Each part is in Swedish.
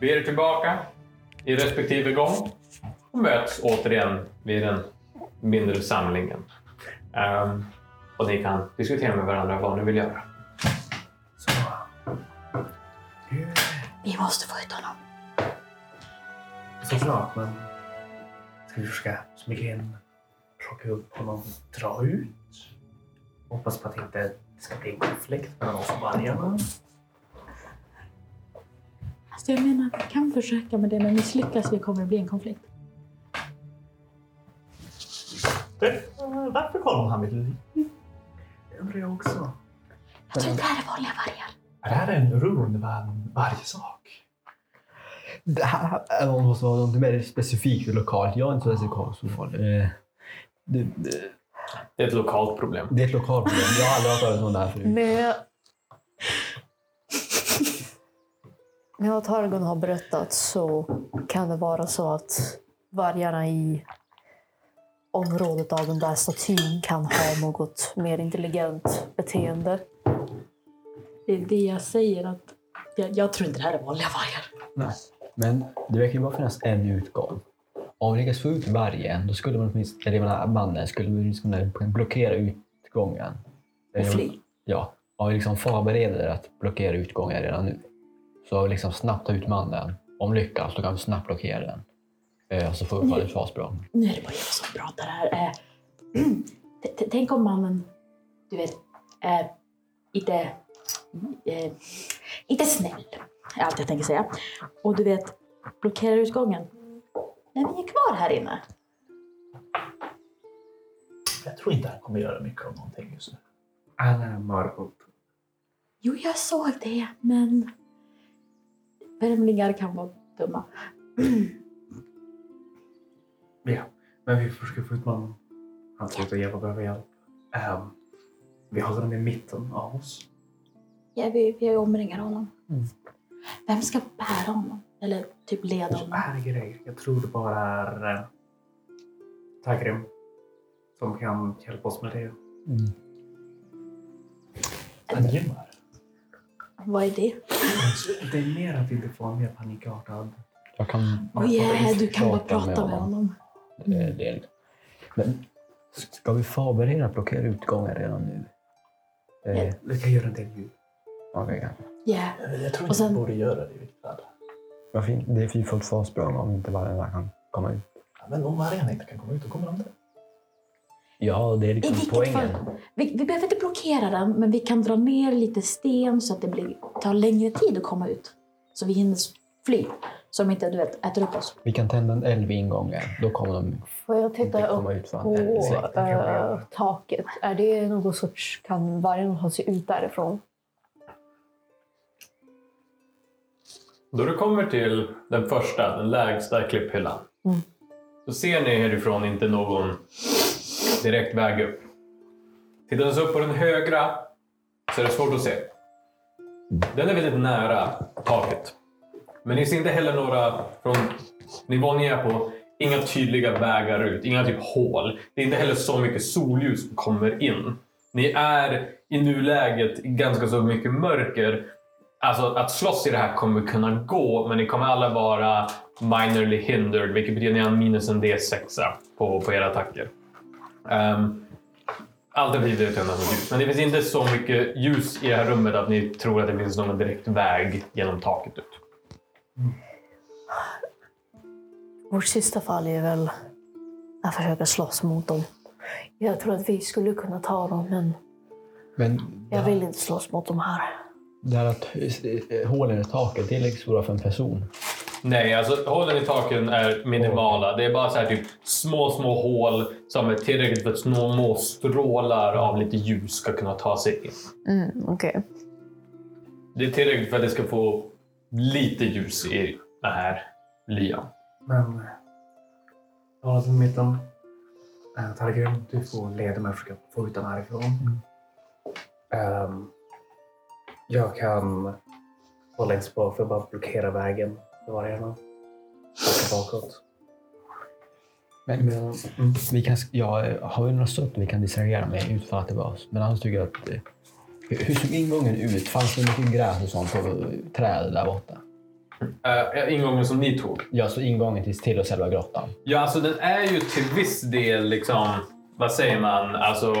beger er tillbaka i respektive gång och möts återigen vid den mindre samlingen. Ehm, och ni kan diskutera med varandra vad ni vill göra. Så. Vi måste få ut honom. Såklart, men ska vi försöka smyga in, plocka upp honom, dra ut? Hoppas på att det inte ska bli en konflikt mellan oss och vargarna. Alltså jag menar, vi kan försöka med det, men misslyckas vi kommer det bli en konflikt. Varför kollar han vill... Det undrar jag också. Jag tror inte det här är vanliga vargar. Är det här en rund vargsak? Det här är måste vara något mer specifikt och lokalt. Jag är inte så så farlig. Eh, det, det, Det är ett lokalt problem. det är ett lokalt problem. Jag har aldrig hört talas om det här förut. Med... Med vad Targon har berättat så kan det vara så att vargarna i området av den där statyn kan ha något mer intelligent beteende. Det är det jag säger. att Jag, jag tror inte det här är vanliga vargar. Nej. Men det verkar ju bara finnas en utgång. Om vi lyckas få ut vargen, då skulle man åtminstone, eller menar mannen, skulle liksom kunna blockera utgången. Och fly. Ja. Om vi liksom förbereder att blockera utgången redan nu. Så vi liksom snabbt ta ut mannen. Om lyckas, då kan vi snabbt blockera den. Eh, så får vi falla ett försprång. Nu är det bara jag som pratar här. Eh, Tänk om mannen, du vet, är inte, eh, inte snäll. är allt jag tänker säga. Och du vet, blockerar utgången. Men vi är kvar här inne. Jag tror inte han kommer göra mycket av någonting just nu. Är Margot. Jo, jag såg det, men värmlingar kan vara dumma. Ja, men vi försöker få ut mannen. Han tror att Eva behöver hjälp. Ehm, vi håller dem i mitten av oss. Ja, vi, vi omringar honom. Mm. Vem ska bära honom? Eller typ leda honom? är grejer. Jag tror det bara är eh, Tagrim som kan hjälpa oss med det. Mm. Angemar. Vad är det? Det är mer att inte få en mer panikartad. Jag kan Oh yeah, du kan bara prata med prata med honom. honom. eh, del. Men ska vi förbereda att blockera utgången redan nu? Eh, Vi kan göra en del ljud. Okej, kanske. Ja. Jag tror Och inte sen- vi borde göra det i vilket fall. Det är fint fullt försprång om inte varje kan komma ut. Ja, Men om vargarna inte kan komma ut, då kommer de inte. Ja, det är I liksom poängen. fall, vi, vi behöver inte blockera den, men vi kan dra ner lite sten så att det blir, tar längre tid att komma ut. Så vi hinner fly, så de inte du vet, äter upp oss. Vi kan tända en eld vid ingången. Då kommer de Får jag inte titta komma upp ut på äh, taket? Är det någon sorts... Kan vargen ta sig ut därifrån? Då du kommer till den första, den lägsta klipphyllan, Mm. så ser ni härifrån inte någon direkt väg upp. Tittar du så upp på den högra så är det svårt att se. Den är väldigt nära taket. Men ni ser inte heller några, från nivån ni är på, inga tydliga vägar ut, inga typ hål. Det är inte heller så mycket solljus som kommer in. Ni är i nuläget i ganska så mycket mörker. Alltså att slåss i det här kommer kunna gå, men ni kommer alla vara minorly hindered, vilket betyder att ni har minus en D6 på, på era attacker. Um, Alternativt är det tända som ljus. Men det finns inte så mycket ljus i det här rummet att ni tror att det finns någon direkt väg genom taket ut. Vårt sista fall är väl att försöka slåss mot dem. Jag tror att vi skulle kunna ta dem, men Men jag vill inte slåss mot dem här. det här att eh, hålen i taket, det är lika stora för en person. Nej, alltså hålen i taken är minimala. Det är bara så här typ små, små hål som är tillräckligt för att små, strålar av lite ljus ska kunna ta sig in. Mm, Okej. Det är tillräckligt för att det ska få lite ljus i den här lyan. Men jag håller till mitten. Uh, Tagrim, du får leda mig och försöka få ut den härifrån. Ehm, jag kan vara längst bak för att bara blockera vägen för vargarna. Backa bakåt. Men Men, mm. vi kan, ja, har vi några stöt vi kan distrahera med utfall att det behövs? Men annars tycker jag att... eh, Hur, hur såg ingången ut? Fanns det mycket gräs och sånt på träd där borta? Uh, ingången som ni tog. Ja, så ingången till, till och själva grottan. Ja, alltså den är ju till viss del liksom, vad säger man, alltså.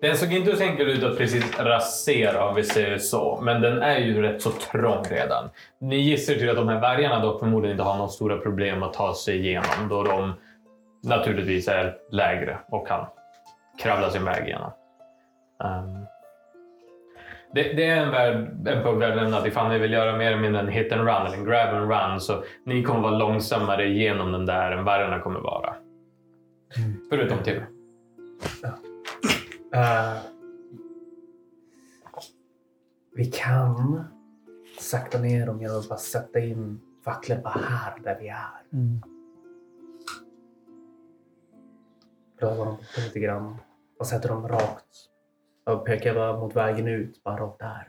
Den såg inte så enkel ut att precis rasera om vi säger så, men den är ju rätt så trång redan. Ni gissar till att de här vargarna dock förmodligen inte har några stora problem att ta sig igenom då de naturligtvis är lägre och kan kravla sin väg igenom. Ehm, det, det är en, värld, en punkt värd att ifall ni vill göra mer eller mindre en hit and run eller en grab and run så ni kommer vara långsammare genom den där än vargarna kommer vara. Förutom Tim. Eh, vi kan sakta ner dem genom att bara sätta in facklor bara här där vi är. Röra dem bort lite grann och sätter dem rakt. Och pekar bara mot vägen ut, bara rakt där.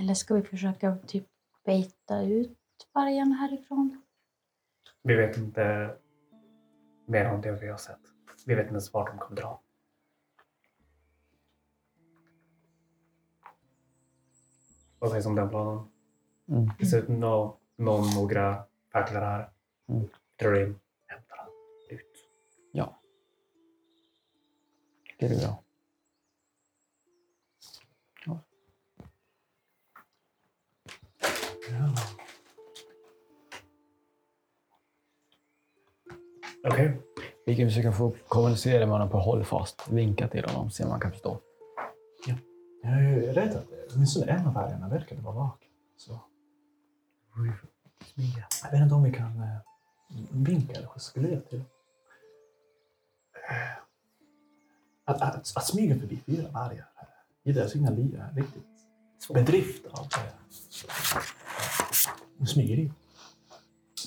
Eller ska vi försöka typ beta ut vargarna härifrån? Vi vet inte mer om det vi har sett. Vi vet inte ens vart de kommer dra. Vad sägs om den planen? Mm. Sätter nå, någon, några facklor här. Mm. Drar in, hämtar han, ut. Ja. Det är bra. Okej. Vi kan försöka få kommunicera med honom på hållfast. Vinka till honom, se om han kan förstå. Jag är rädd att åtminstone en av vargarna verkade vara vaken. Så jag vet inte om vi kan eh, vinka eller gestikulera till dem. Eh, Att, att, att smyga förbi fyra vargar eh, i deras egna liv är en riktigt bedrift av eh, smygeri.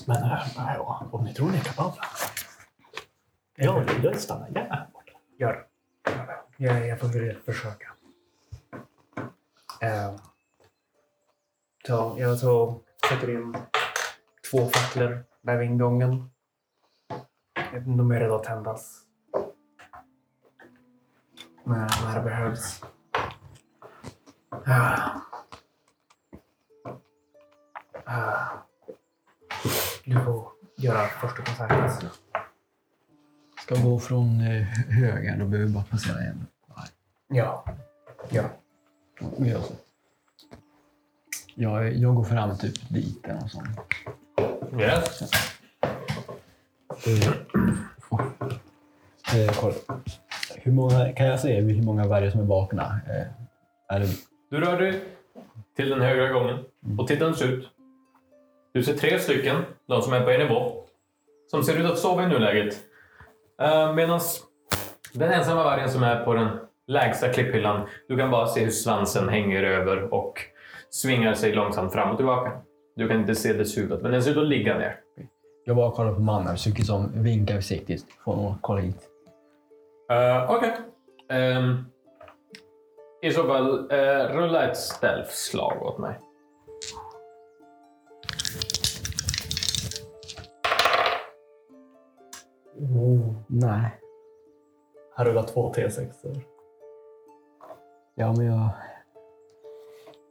Men äh, ja, om ni tror ni är kapabla. Ja, jag stannar gärna här borta. Gör det. Gör det. Jag, jag får väl försöka. Uh, ta, jag tar, sätter in två facklor där vid ingången. De är redo att tändas. När, när det behövs. Ah. Ah. Du får göra första kontakt. Ska gå från eh, höger, då behöver vi bara passera en. Ja. Ja. Vi gör så. Jag, jag går fram typ dit eller något sånt. Yes. Eh, kolla. Hur många, kan jag se hur många vargar som är vakna? Eh, är det, Du rör dig till den högra gången och tittar ut. Du ser tre stycken, de som är på en nivå, som ser ut att sova i nuläget. Uh, Medan den ensamma vargen som är på den lägsta klipphyllan, du kan bara se hur svansen hänger över och svingar sig långsamt fram och tillbaka. Du kan inte se dess huvud, men den ser ut att ligga ner. jag bara kollar på mannen, försöker som vinka försiktigt. Få honom att kolla hit. Uh, Okej. Ehm, I så fall, eh, rulla ett stealth-slag åt mig. Nej. Han rullar två T6. Ja, men jag...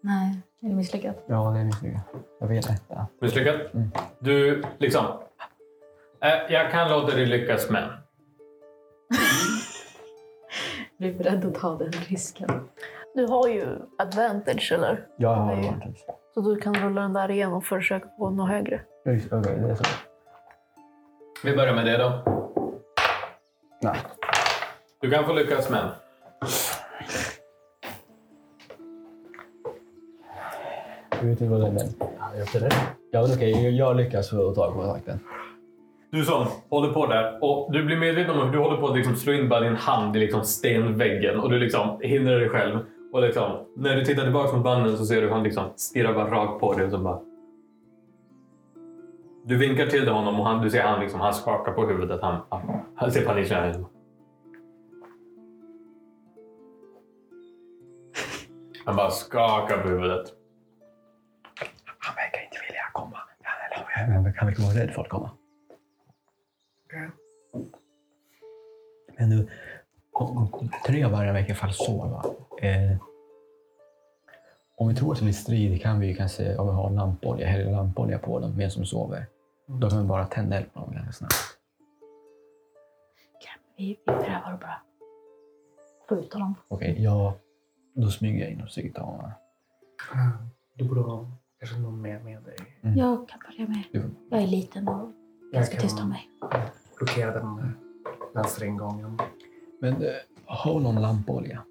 Nej, är det misslyckat? Ja, det är misslyckat. Jag vet inte. Misslyckat? Mm. Du, liksom... Eh, jag kan låta dig lyckas, men... Jag är beredd att ta den risken. Du har ju advantage, eller? Jag har advantage. Så du kan rulla den där igen och försöka få något högre. Okej, det är så. Vi börjar med det då. Nej. Du kan få lyckas, men... Jag vet inte vad det är. Upp till det. Ja, men okej. Jag, jag lyckas få tag på kontakten. Du som håller på där och du blir medveten om hur du håller på att liksom slå in bara din hand i liksom stenväggen och du liksom hindrar dig själv. Och liksom, när du tittar tillbaka mot banden så ser du hur han liksom stirrar bara rakt på dig och så bara... Du vinkar till honom och han, du ser han, liksom, han skakar på huvudet. Han, han, han ser panikslagen ut. Han bara skakar på huvudet. Han kan verkar vara rädd för att komma. Men nu, tre av vargarna verkar i alla fall sova. Eh, Om vi tror att det blir strid kan vi ju kanske, om vi har lampolja, hälla lampolja på dem medan de sover. Då kan vi bara tända eld på dem ganska snabbt. Vi, vi prövar bara få ut honom. Okej, ja, då smyger jag in och ta honom. Du borde ha kanske någon mer med dig. Mm. Jag kan börja med. Jo. Jag är liten och Jag ganska tyst av mig. blockera den vänstra ingången. Men eh, har någon lampolja?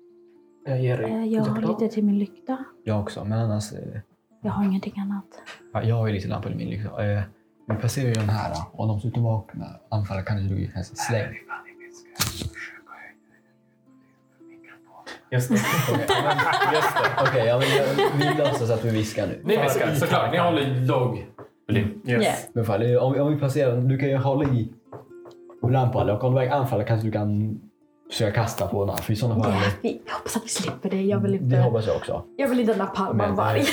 Jag ger dig Eh, Jag har lite till min lykta. Jag också, men annars... Eh, Jag har ingenting annat. ja, jag har ju lite lampolja i min. Eh, vi placerar ju den här. Om de slutar vakna, anfalla kan du ju kanske släng. Just det. Okej, det. Okej, ja, men vi låtsas att vi viskar nu. Ni viskar, såklart. Ni håller logg. Yes. Yeah. Men fan, det är- om, vi- om vi placerar den, du kan ju hålla i lampan och om du väger anfalla kanske du kan försöka kasta på den. För i sådana fall, Ja, vi, jag hoppas att vi slipper det. Jag vill det inte, hoppas jag också. jag vill inte napalma en varg.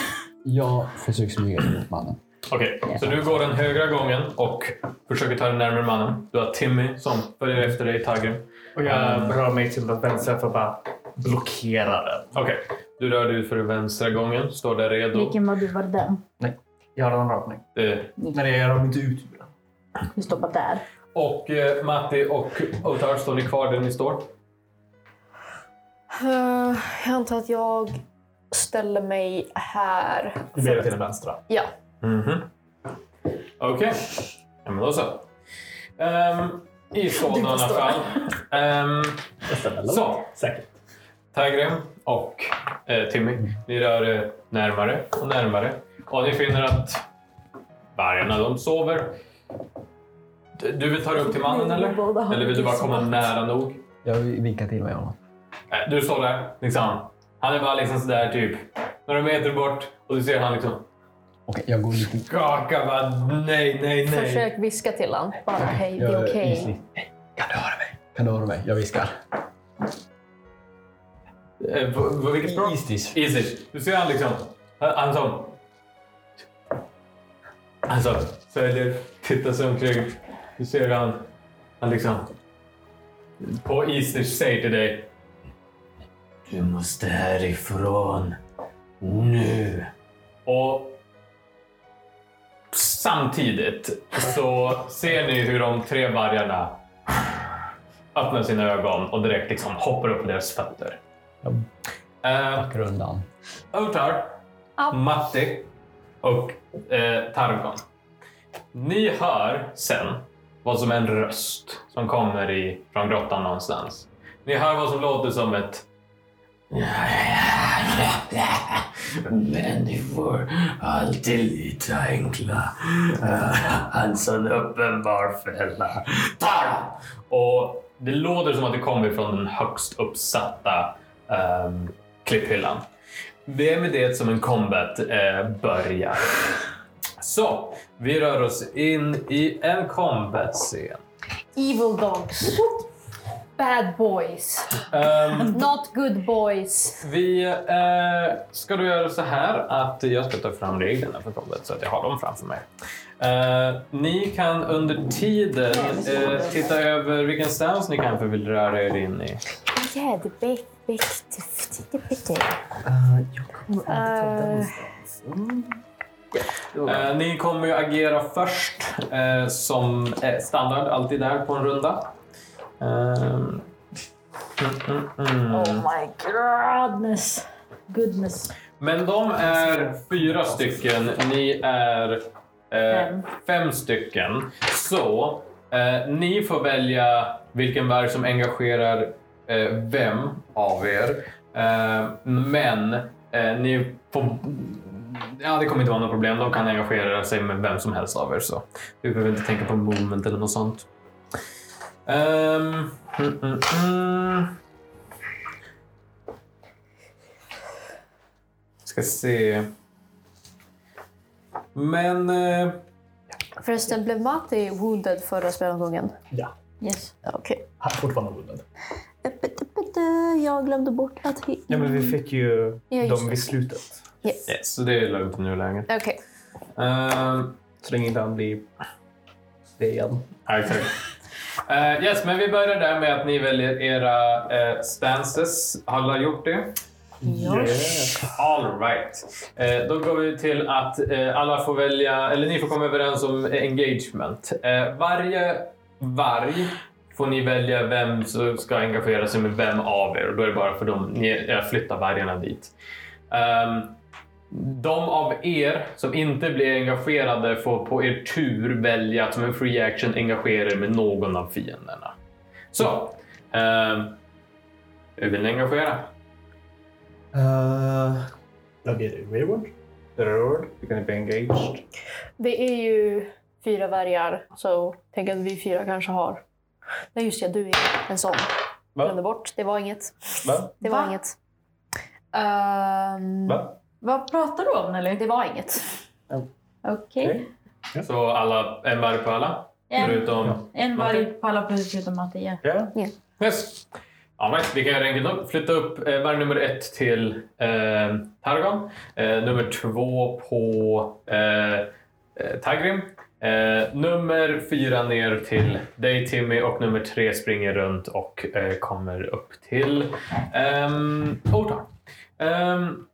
Jag försöker smyga in mot mannen. Okej, så du går den högra gången och försöker ta dig närmare mannen. Du har Timmy som följer efter dig, Taggen. Och jag rör mig till den vänstra för att bara blockera den. Okej, du rör dig ut för den vänstra gången. Står där redo. Vilken var du? Var det den? Jag har en rakning. Eh, Nej, jag rör mig inte ut ur den. Står bara där. Och eh, Matti och Otar, står ni kvar där ni står? Eh, jag antar att jag ställer mig här. Du ber till den vänstra. Ja. Mhm. Okej, ja, men då så. Ehm, I sådana fall. Um, Jag ställer långt. så, Säkert. Tagren och eh, Timmy, ni rör er närmare och närmare. Och ni finner att vargarna, de sover. Du vill ta dig upp till mannen eller? Eller vill du bara komma nära nog? Jag vinkar till mig honom. Nej, Du står där, liksom. Han är bara liksom sådär typ några meter bort och du ser han liksom Okej, jag går lite... skaka bara nej, nej, nej. Försök viska till honom. Bara hej, det Jag är okej. isligt. Kan du höra mig? Kan du höra mig? Jag viskar. Eh, vilket språk? Istis. Easy. Du ser han liksom. Han som... Han som säljer, tittar sig omkring. Du ser han, han liksom på Easters säger till dig. Du måste härifrån. Nu. Och samtidigt så ser ni hur de tre vargarna öppnar sina ögon och direkt liksom hoppar upp på deras fötter. Jag Eh, backar undan. Outar, Ja. Matti och eh, Targon. Ni hör sen vad som är en röst som kommer i, från grottan någonstans. Ni hör vad som låter som ett... Människor, alltid lite enkla. En sån uppenbar fälla. Och det låter som att det kommer från den högst uppsatta um, klipphyllan. Det är med det som en combat eh, börjar. Så, vi rör oss in i en combat-scen. Evil dogs. Bad boys. Ehm, Not good boys. vi eh, ska då göra så här att jag ska ta fram reglerna för combat så att jag har dem framför mig. Eh, ni kan under tiden eh, titta över vilken stance ni kanske vill röra er in i. Yeah, big, Uh, jag kommer inte ta den Eh. någonstans. Mm. Eh, ni kommer ju agera först eh, som eh, standard, alltid där på en runda. Ehm, mm, mm, mm. Oh my goodness. Goodness. Men de är fyra stycken, ni är eh, Fem. fem stycken. Så eh, ni får välja vilken varg som engagerar eh, vem av er. Eh, men eh, ni får... Ja, det kommer inte vara något problem. De kan engagera sig med vem som helst av er. Så vi behöver inte tänka på movement eller något sånt. Ehm, mm, mm, mm. Ska se. Men... Eh, Förresten, blev Matti wounded förra spelomgången? Ja, Yes. Ja, Okej. han är fortfarande vunnen. Jag glömde bort att... Ja, men vi fick ju Ja, dem vid slutet. Yes. yes, så det är lugnt i nuläget. Okej. Ehm, Så länge inte han blir det igen. Ja, exakt. Eh, yes, men vi börjar där med att ni väljer era uh, stances. Alla har gjort det. All right. Eh, då går vi till att eh, alla får välja, eller ni får komma överens om engagement. Eh, varje varg får ni välja vem som ska engagera sig med vem av er och då är det bara för dem, ni jag flyttar vargarna dit. Ehm, de av er som inte blir engagerade får på er tur välja att som en free action engagera er med någon av fienderna. Så, ehm, hur vill ni engagera? Uh, jag ger dig reward. Reward. You can be engaged. Det är ju fyra vargar, så tänk att vi fyra kanske har... Nej just det, du är en sån. Va? Glömde bort. Det var inget. Va? Det var Va? inget. Ehm, Va? Vad pratar du om Nelly? det var inget. Okej. Så alla, en varg på alla? En, Förutom... en varg på alla förutom Mattia. Ja. Yes. All right, vi kan göra enkelt upp. Flytta upp eh, varg nummer ett till eh, Targon. Eh, nummer två på eh, eh, Tagrim. Eh, nummer fyra ner till dig Timmy och nummer tre springer runt och eh, kommer upp till um, Otar. Um,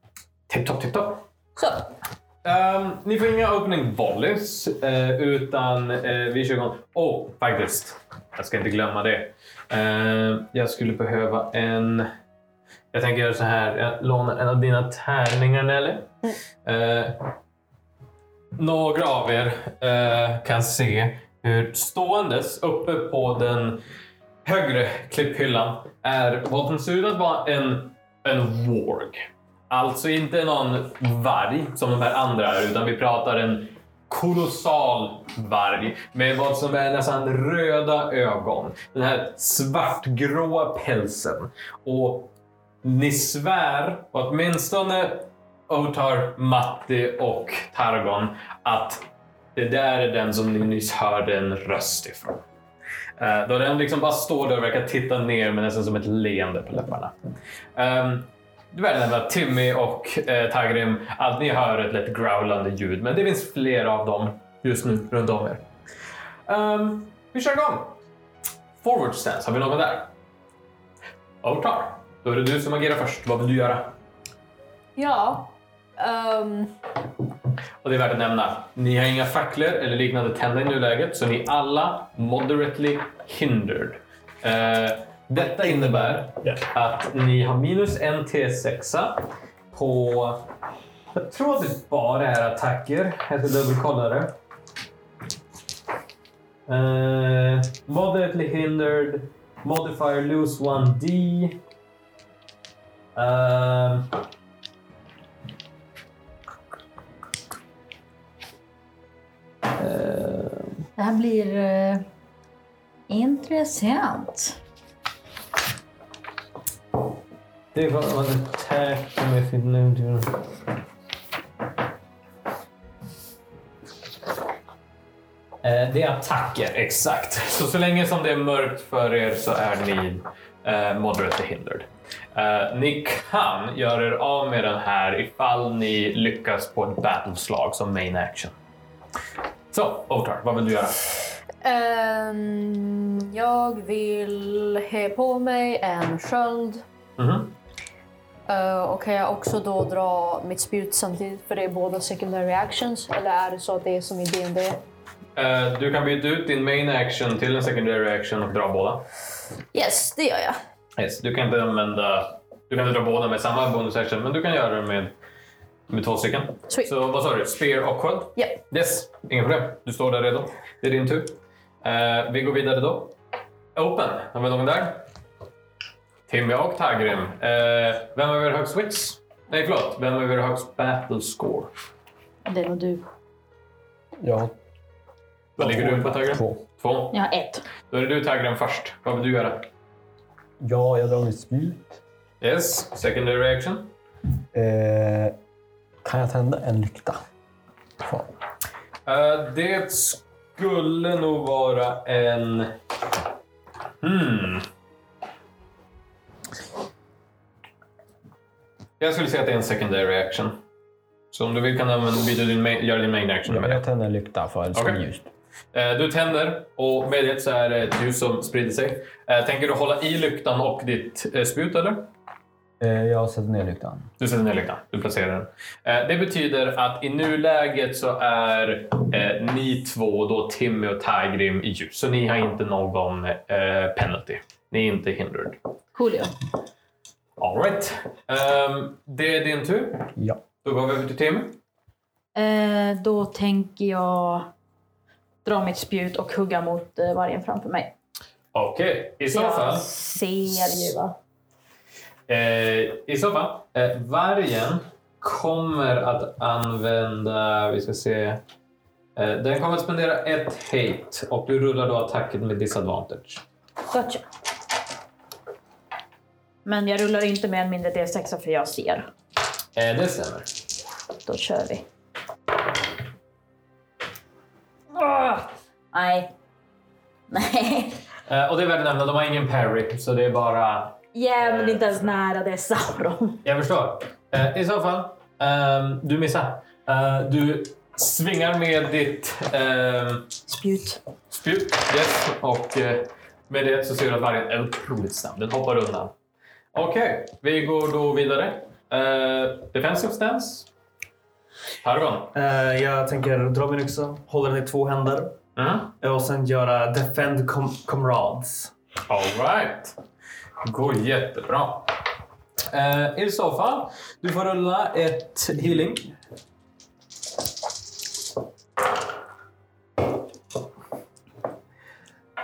Tipptopp, tipptopp. Så. Ehm, ni får inga opening volleys, eh, utan eh, vi kör igång. Oh, faktiskt. Jag ska inte glömma det. Ehm, jag skulle behöva en... Jag tänker göra så här. Jag lånar en av dina tärningar, Nelly. Eh, några av er eh, kan se hur ståendes uppe på den högre klipphyllan är vad som ser ut att vara en, en warg. Alltså inte någon varg som de här andra är, utan vi pratar en kolossal varg med vad som är nästan röda ögon. Den här svartgråa pälsen. Och ni svär, åtminstone Otar, Matti och Targon, att det där är den som ni nyss hörde en röst ifrån. Uh, Då den liksom bara står där och verkar titta ner med nästan som ett leende på läpparna. Um, du vet nämna Timmy och eh, Tagrim, att ni hör ett lätt growlande ljud, men det finns flera av dem just nu runt om er. Um, vi kör igång! Forward stance, har vi någon där? Otar, då är det du som agerar först. Vad vill du göra? Ja ehm, Och det är värt att nämna, ni har inga facklor eller liknande tända i nuläget, så ni är alla moderately hindered. Eh, detta innebär att ni har minus en T6 på... Jag tror att det bara är attacker. Jag ska dubbelkolla det. Uh, moderately hindered. Modifier lose 1D. Uh, här blir eh, intressant. Det var en attack med it nu. Eh, Det är attacker, exakt. Så så länge som det är mörkt för er så är ni eh, moderately hindered. Eh, ni kan göra er av med den här ifall ni lyckas på ett battleslag som main action. Så, Otar, vad vill du göra? ehm, jag vill he på mig en sköld. Mhm. Eh, och kan jag också då dra mitt spjut samtidigt? För det är båda secondary actions. Eller är det så att det är som i D&D? Eh, Du kan byta ut din main action till en secondary action och dra båda. Yes, det gör jag. Yes, du kan inte använda... Du kan inte dra båda med samma bonus action, men du kan göra det med, med två stycken. Sweet. Så vad sa du? Spear och sköld? Ja. Yes, inga problem. Du står där redo. Det är din tur. Eh, vi går vidare då. Open. Har vi någon där? Timmy och Tagrim. Eh, vem har högst wits? Nej, förlåt. Vem har högst battle score? Det är nog du. Ja, Vad ligger du på Tagrim? två. Två. Jag har ett. Då är det du Tagrim först. Vad vill du göra? Ja, jag drar mitt spjut. Yes, secondary reaction. Eh, kan jag tända en lykta? Fan. Eh, det skulle nog vara en... Hmm. Jag skulle säga att det är en secondary reaction. Så om du vill kan du använda- byta din main, göra din main action med Jag det. tänder en lykta för det ska Okej. bli ljust. Eh, Du tänder och med det så är det ett ljus som sprider sig. Eh, Tänker du hålla i lyktan och ditt eh, spjut eller? Eh, jag sätter ner lyktan. Du sätter ner lyktan. Du placerar den. Eh, det betyder att i nuläget så är eh, ni två, då Timmy och Tigrim, i ljus. Så ni har inte någon penalty. Ni är inte hindered. Coolio. All right. Ehm, det är din tur. Ja. Då går vi över till. Eh, då tänker jag dra mitt spjut och hugga mot vargen framför mig. Okej, i så jag fall. ser ju va? Eh, I så fall, eh, vargen kommer att använda, vi ska se, eh, den kommer att spendera ett hate och du rullar då attacken med disadvantage. Gotcha. Men jag rullar inte med en mindre D6 för jag ser. Eh, det stämmer. Då kör vi. Ah, nej. Nej. Eh, och det är värt att nämna, de har ingen parry, så det är bara... Ja, men inte ens nära det Sauron. Jag förstår. Eh, I så fall, ehm, du missar. Eh, du svingar med ditt ehm, Spjut. spjut. Yes. Och eh, med det så ser du att vargen är otroligt snabb. Den hoppar undan. Okej, vi går då vidare. Uh, defensive stance. Targon. Eh, jag tänker dra min yxa, hålla den i två händer Mm. och sen göra Defend com Comrades. All right. Går jättebra. Uh, I så fall, du får rulla ett healing.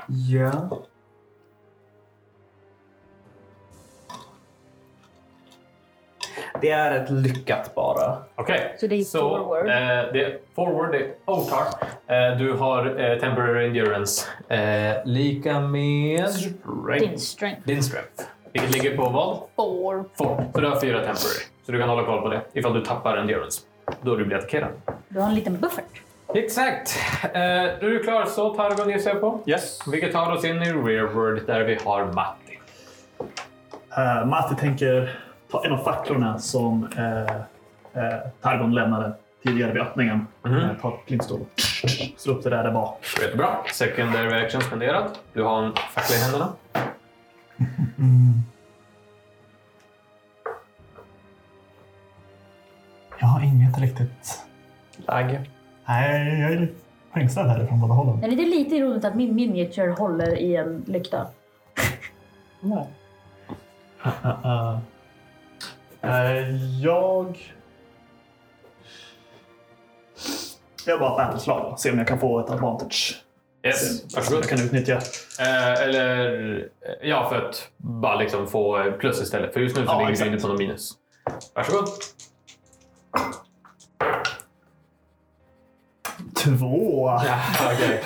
Ja. Det är ett lyckat bara. Okej. Så det är forward. eh, det är forward, det är Otar. Eh, du har eh, temporary endurance. Eh, lika med Din strength. din strength. Vilket ligger på vad? Four. Four. Så du har fyra temporary. Så du kan hålla koll på det ifall du tappar endurance. Då du blir attackerad. Du har en liten buffert. Exakt. Eh, är du klar så Targon gissar jag på. Yes. Vilket tar oss in i rearward där vi har Matti. Uh, Matti tänker ta en av facklorna som uh, uh, Targon lämnade tidigare vid öppningen. Mhm. Uh, ta och slå upp det där, där bak. Jättebra. Secondary action spenderad. Du har en fackla i händerna. Jag har inget riktigt... Läge. Nej, jag är lite fängslad här från båda hållen. Men det är lite ironiskt att min miniature håller i en lykta. Nej. Uh, jag... Jag bara battleslag och se om jag kan få ett advantage. Yes, varsågod. jag kan utnyttja. Eh, eller eh, ja, för att bara liksom få eh, plus istället. För just nu så Ja, ligger vi exakt. inne på någon minus. Varsågod. Två! Ja, okej.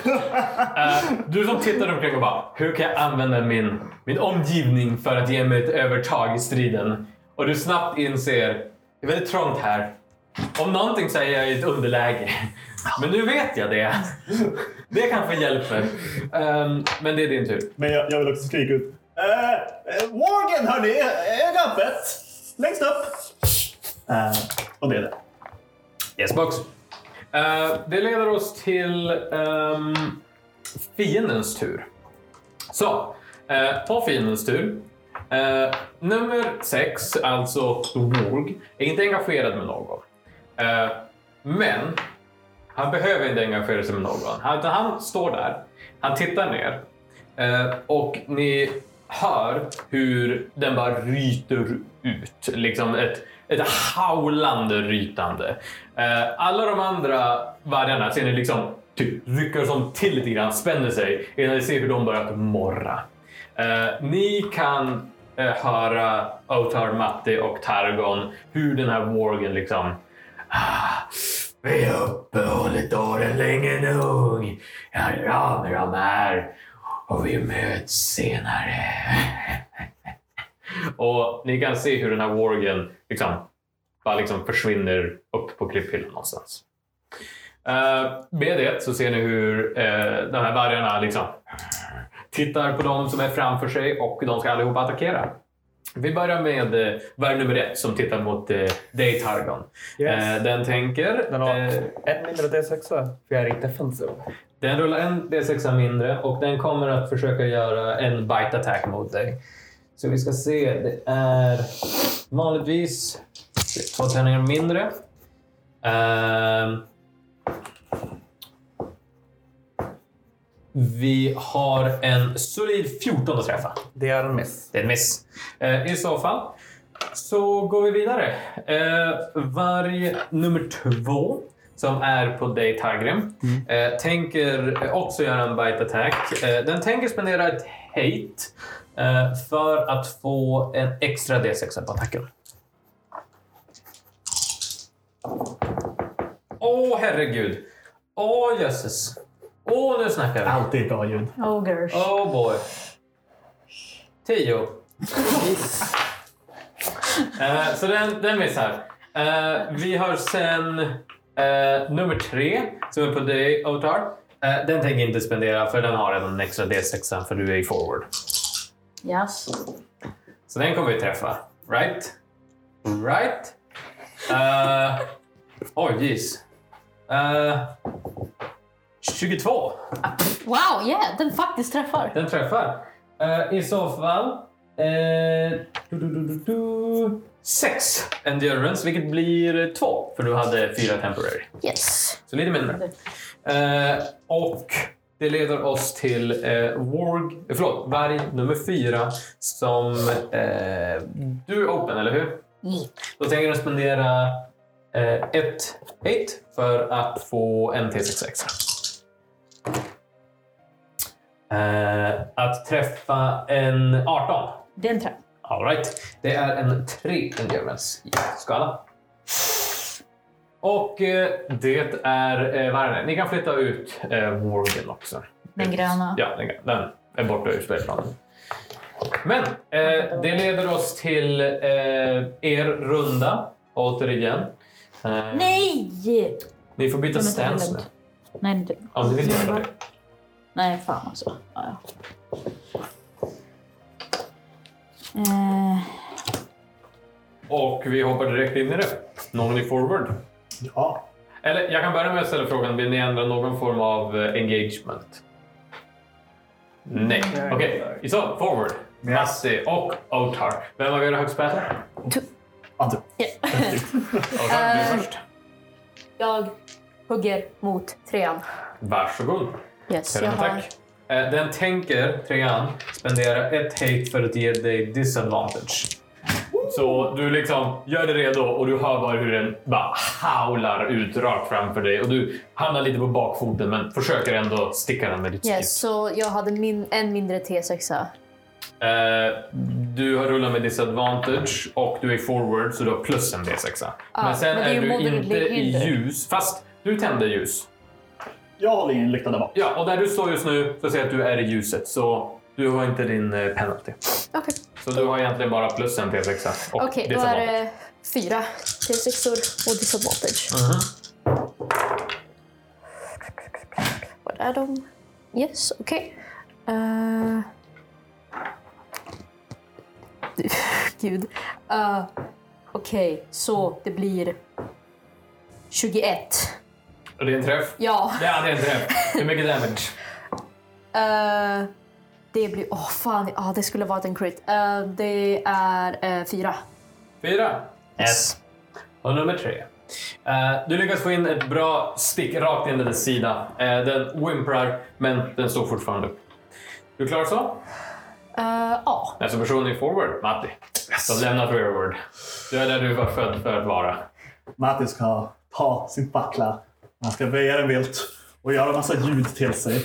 Eh, du som tittar omkring och bara, hur kan jag använda min, min omgivning för att ge mig ett övertag i striden? Och du snabbt inser, det är väldigt trångt här. Om någonting så är jag i ett underläge. Men nu vet jag det. Det kanske hjälper. Ehm, men det är din tur. Men jag, jag vill också skrika ut. Uh, uh, Wargen hörni! Är öppet! Längst upp! Eh, och det är det. Yes box. Eh, det leder oss till um, fiendens tur. Så, eh, på fiendens tur eh, nummer sex, alltså Warg, är inte engagerad med någon. Eh, men han behöver inte engagera sig med någon. Han, han står där, han tittar ner eh, och ni hör hur den bara ryter ut. Liksom ett, ett haulande rytande. Eh, alla de andra vargarna ser ni liksom typ rycker som till lite grann, spänner sig innan ni ser hur de börjar morra. Eh, ni kan Eh, höra Otar, Matti och Targon hur den här wargen liksom ah, vi har uppehållit åren länge nog. Jag är av här och vi möts senare. och ni kan se hur den här wargen liksom bara liksom försvinner upp på klipphyllan någonstans. Uh, med det så ser ni hur uh, de här vargarna liksom tittar på de som är framför sig och de ska allihopa attackera. Vi börjar med uh, varg nummer ett som tittar mot uh, dig Targon. Yes. Eh, den tänker... Den har eh, en mindre D6 för jag är inte defensiv. den rullar en D6 mindre och den kommer att försöka göra en bite attack mot dig. Så vi ska se, det är vanligtvis två tärningar mindre. Ehm, vi har en solid 14 att träffa. Det är en miss. Det är en miss. Eh, I så fall så går vi vidare. Eh, varg nummer två som är på dig Tagrim eh, tänker också göra en bite attack. Eh, den tänker spendera ett hate eh, för att få en extra D6 på attacken. Åh herregud. Åh jösses. Åh nu snackar vi. Alltid bra ljud. Ogers. Oh boy. Tio. Eh, så den, den missar. Uh, vi har sen eh, nummer tre som är på dig, Otar. Uh, den tänker jag inte spendera för den har redan en extra D6 för du är i forward. Yes. Så den kommer vi träffa. Right? Right? Uh, Oj, jeez. Uh, 22. Wow, yeah, den faktiskt träffar. Den träffar. Eh, I så fall... eh, du, du, du, du, sex endurance, vilket blir två, för du hade fyra temporary. Yes. Så lite mindre. Eh, och det leder oss till eh, Warg, förlåt, varg nummer fyra som... Eh, du är open, eller hur? Yeah. Då tänker du spendera eh, ett hate för att få en T6 extra. Eh, att träffa en 18. Den träffar. All right. Det är en 3 endurance i skala. Och eh, det är eh, varje. Ni kan flytta ut eh, Worgen också. Den gröna. Ja, den, den är borta ur spelplanen. Men eh, det leder oss till eh, er runda återigen. Eh, Nej! Ni får byta det är stance nu. Nej, inte. Om ni vill göra det. Nej, fan alltså. Ja, ja. Eh, Och vi hoppar direkt in i det. Någon i forward? Ja. Eller jag kan börja med att ställa frågan, vill ni ändra någon form av eh, engagement? Nej. Okej, okay. så forward. Matti och Otar. Vem har vi högst battle? Ante. Otar, du Eh. först. Jag hugger mot trean. Varsågod. Yes, jag har... Eh, Den tänker, trean, spendera ett hate för att ge dig disadvantage. Så du liksom gör dig redo och du hör bara hur den bara howlar ut rakt framför dig. Och du hamnar lite på bakfoten men försöker ändå sticka den med ditt Yes, stick. så jag hade min, en mindre T6. Eh, du har rullat med disadvantage och du är forward så du har plus en D6. men sen men det är är, ju du inte i ljus, fast du tänder ljus. Jag håller in lyktan där bak. Ja, och där du står just nu så ser jag att du är i ljuset så du har inte din eh, penalty. Okej, Så du har egentligen bara plus en T6 och Okej, då är det fyra T6 och disadvantage. Mhm. Vad är de? Yes, okej. Eh, Gud. Uh, okej, så det blir 21. Och det är en träff? Ja. Ja, det är en träff. Hur mycket damage? eh, det blir... Åh, fan. Ja, det skulle varit en crit. Eh, det är eh, fyra. Fyra. Yes. Och nummer tre. Eh, du lyckas få in ett bra stick rakt in i dess sida. Eh, den whimprar, men den står fortfarande upp. Du klarar så? Eh, Ja. Nästa person är forward, Matti. De lämnar forward. Du är där du var född för att vara. Matti ska ta sin fackla. Han ska väja den vilt och göra massa ljud till sig.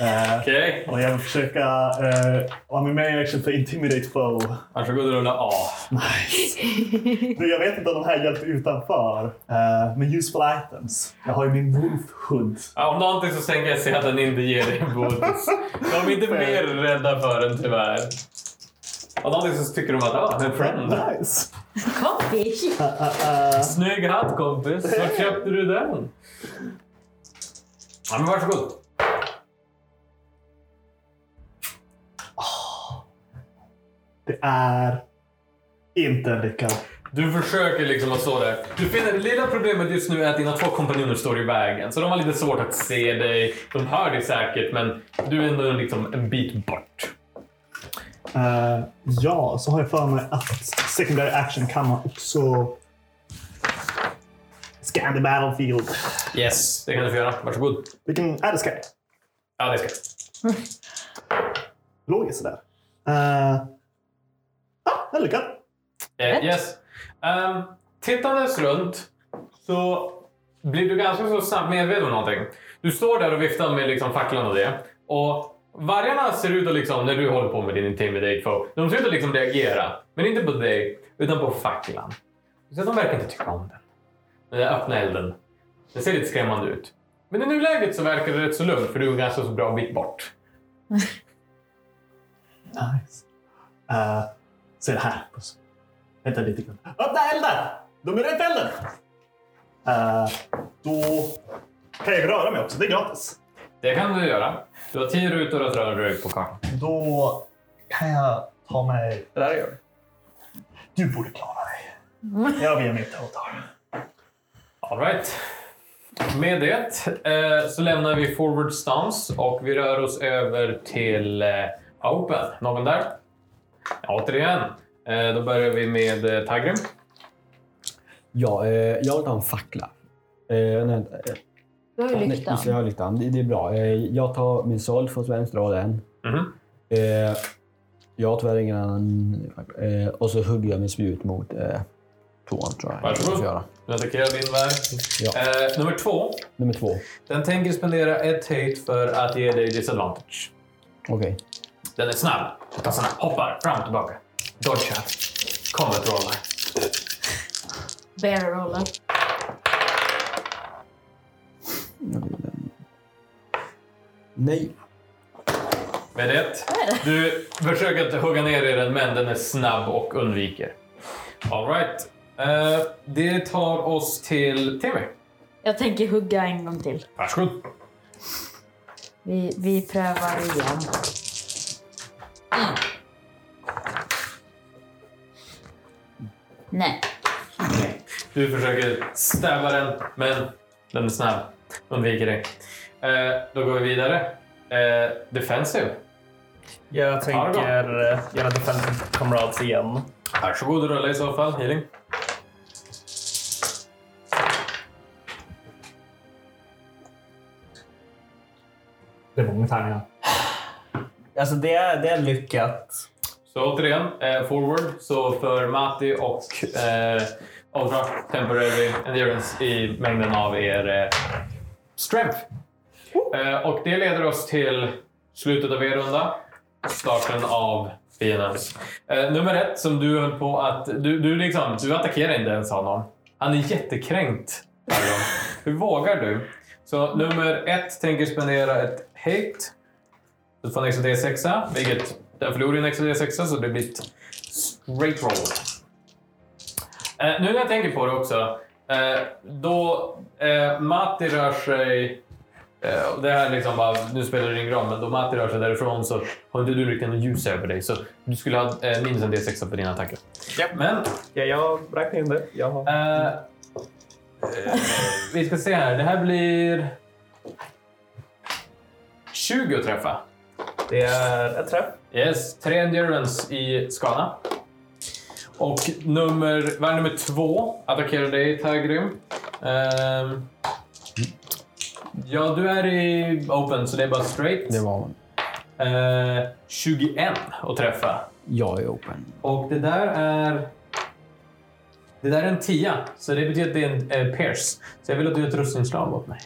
Eh, Okej, och jag vill försöka uh, vara med i action för Intimidate Foe. varsågod och rulla A. Nice. Du, jag vet inte om de här hjälper utanför. Uh, men useful items. Jag har ju min Wolf Hood. Ja, om någonting så tänker jag säga att den inte ger dig bonus. De är inte mer rädda för den tyvärr. Och någonting så tycker de att ah, en friend. Nice. Kompis! Snygg hatt kompis. Var köpte du den? Ja, men varsågod. Det är inte en lyckad. Du försöker liksom att stå där. Du finner det lilla problemet just nu är att dina två kompanjoner står i vägen. Så de har lite svårt att se dig. De hör dig säkert, men du är ändå liksom en bit bort. Eh, ja, så har jag för mig att secondary action kan man också scan the battlefield. Yes, det kan du få göra. Varsågod. Vilken är det ska? Ja, det ska jag. Logiskt sådär. Uh, ah, jag lyckad. Eh, yes. Um, tittandes runt så blir du ganska så snabbt medveten om någonting. Du står där och viftar med liksom facklan och det. Och vargarna ser ut att liksom, när du håller på med din intimidate foe, de ser ut att liksom reagera. Men inte på dig, utan på facklan. Så de verkar inte tycka om den. Den där öppna elden. Den ser lite skrämmande ut. Men i nuläget så verkar det rätt så lugnt för du är ganska så bra bit bort. Nice. Uh, se det här. Vänta lite grann. Öppna elden! De är rätt elden! Uh, då kan jag röra mig också. Det är gratis. Det kan du göra. Du har tio rutor att röra dig på kartan. Då kan jag ta mig... Det där gör du. Du borde klara dig. Jag ber mitt Totar. All right. Med det eh, så lämnar vi forward stance och vi rör oss över till eh, open. Någon där? Återigen. Eh, då börjar vi med eh, Tagrim. Ja, eh, jag vill ha en fackla. Eh, nej, Du har ju nej, lyktan. jag har lyktan. Det, det är bra. Eh, jag tar min sold från vänster och den. Mhm. Eh, jag har tyvärr ingen annan. Eh, och så hugger jag min spjut mot eh, tvåan tror jag. Varsågod. Jag. Du attackerar din väg. Ja. Eh, nummer två. Nummer två. Den tänker spendera ett hate för att ge dig disadvantage. Okej. Den är snabb. Utan såna hoppar fram och tillbaka. Dodgar. Combat rollar. Bear roller. Nej. Med det. Du försöker att hugga ner i den, men den är snabb och undviker. All right. Eh, det tar oss till Timmy. Jag tänker hugga en gång till. Varsågod. Vi, vi prövar igen. Nej. Du försöker stäva den, men den är snabb. Undviker dig. Eh, då går vi vidare. Eh, defensive. Jag tänker eh, göra Defensive Comrades igen. Varsågod och rulla i så fall. Healing. Det är många tärningar. Alltså det är, det är lyckat. Så återigen, eh, forward. Så för Mati och eh, Ultra Temporary Endurance i mängden av er eh, Strength. Eh, och det leder oss till slutet av er runda. Starten av fiendens. Eh, nummer ett, som du höll på att... Du, du, liksom, du attackerar inte ens honom. Han är jättekränkt. Hur vågar du? Så nummer ett tänker spendera ett hate. Du får en extra D6, vilket den förlorar en extra D6 så det blir ett straight roll. Eh, nu när jag tänker på det också. Eh, då eh, Matti rör sig... Eh, och det här liksom bara, nu spelar det ingen roll, men då Matti rör sig därifrån så har inte du riktigt något ljus över dig. Så du skulle ha eh, minus en D6 på dina attacker. Ja. Men Ja, jag räknar in det. Jag har... Eh, eh, vi ska se här. Det här blir 20 att träffa. Det är ett träff. Yes, tre endurance i skala. Och nummer, är nummer två attackerar dig, Tagrim. Ehm, ja, du är i open, så det är bara straight. Det var Eh, 21 att träffa. jag är open. Och det där är... Det där är en tia, så det betyder att det är en eh, pierce. Så jag vill att du gör ett rustningsslag åt mig.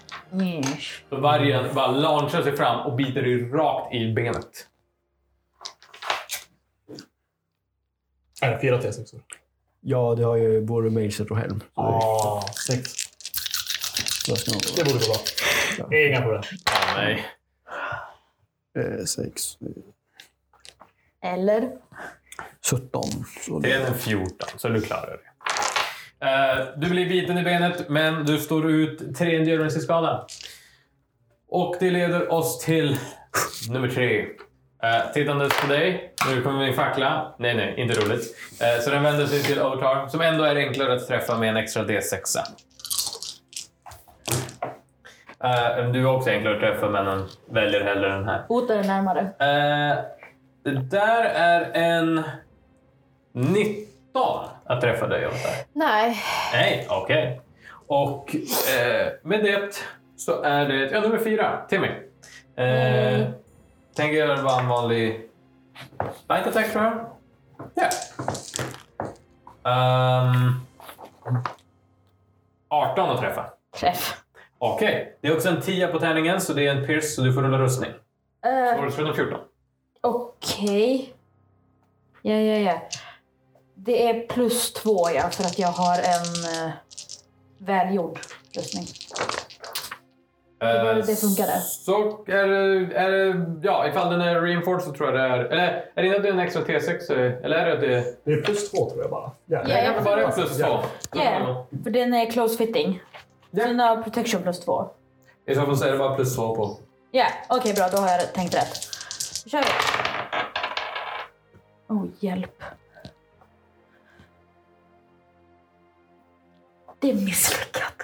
Så vargen bara launchar sig fram och biter dig rakt i benet. Är det fyra T6? Ja, det har ju både Mailset och Helm. Ah, sex. Det borde gå bra. Inga problem. Nej. Eh, sex. Eller? 17. Så Det är en 14, så du klarar det. Eh, du blir biten i benet, men du står ut tre endurance i skada. Och det leder oss till nummer tre. Uh, tittandes på dig. Nu kommer min fackla. Nej, nej, inte roligt. Eh, så den vänder sig till Otar, som ändå är enklare att träffa med en extra D6. Uh, du är också enklare att träffa, men den väljer hellre den här. Hotar är närmare. Eh, Det där är en 19 att träffa dig, Ottar. Nej. Nej, okej. Och eh, med det så är det ja, nummer fyra, Timmy. Eh, Mm. Tänker vara en vanlig light attack tror jag. Ja. Ehm, 18 att träffa. Träff. Okej, det är också en 10 på tärningen så det är en pierce så du får rulla rustning. Uh, Får du slå en 14? Okej. Ja, ja, ja. Det är plus två, ja, för att jag har en uh, välgjord rustning. Eh, det funkade. Så är det, är det, ja ifall den är reinforced så tror jag det är, eller är det inte en extra T6 eller är det att det Det är plus två tror jag bara. Ja. Ja, kanske bara är plus två? Ja, för den är close fitting. Ja. Så den har protection plus två. I så fall så är det bara plus två på. Ja, okej bra, då har jag tänkt rätt. Då kör vi. Oh, hjälp. Det är misslyckat.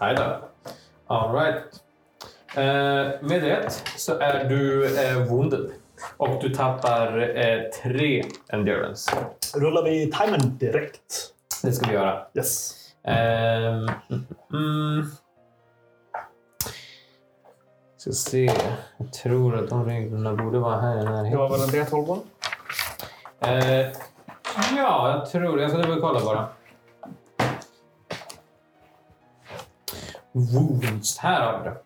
Nej då. All right. Eh, med det så är du eh, wounded. Och du tappar eh, tre endurance. Rullar vi timern direkt? Det ska vi göra. Yes. Ehm, mm, mm. Ska se. Jag tror att de reglerna borde vara här i Det närheten. var väl en D12 bara? Eh, ja, jag tror det. Jag ska dubbelkolla bara. Wounds. Här har vi det.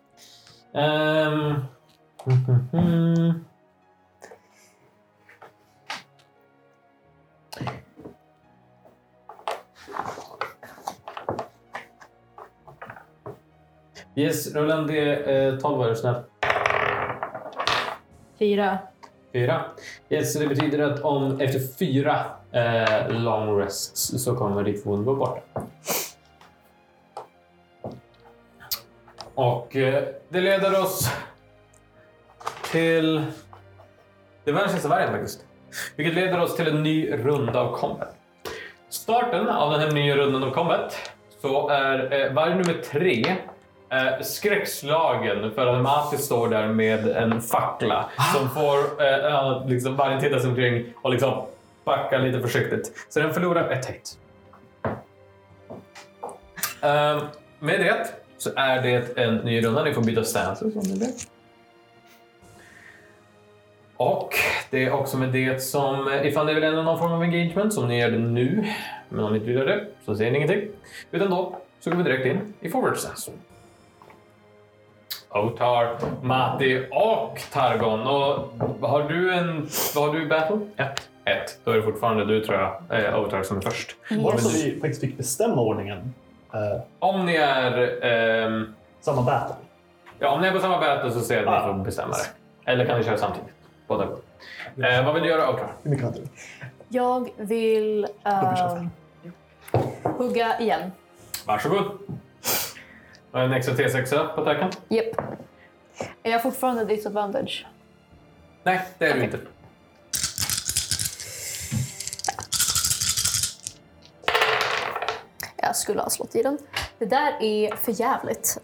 Ehm, mhm, mhm. Yes, rulla en D12 var du snäll. Fyra. Fyra. Yes, så det betyder att om efter fyra eh, long rests så kommer ditt wound vara borta. Och eh, det leder oss till... Det var den sista vargen faktiskt. Vilket leder oss till en ny runda av combat. Starten av den här nya rundan av combat så är eh, varg nummer tre eh, skräckslagen för att Mati står där med en fackla som får eh, liksom vargen titta sig omkring och liksom backa lite försiktigt. Så den förlorar ett hit. Ehm, med det så är det en ny runda. Ni får byta stances om ni vill. Och det är också med det som, eh, ifall ni vill ändra någon form av engagement, som ni gör det nu, men om ni inte vill göra det så säger ni ingenting. Utan då så går vi direkt in i forward stance. Otar, Mati och Targon. Och har du en... Vad har du i battle? Ett. Ett. Då är det fortfarande du tror jag, eh, Otar, som är först. Var det så vi faktiskt fick bestämma ordningen? Eh, Om ni är... ehm, samma battle? ja, om ni är på samma battle så säger jag att ni Ah. får bestämma det. Eller kan ni köra samtidigt? Båda går. Eh, vad vill du göra, Otar? Hur mycket hade du? Jag vill Dubbelkör. ehm, hugga igen. Varsågod. Och en extra T6 på attacken? Japp. Är jag fortfarande disadvantage? Nej, det är du inte. Jag skulle ha slått i den. Det där är för jävligt.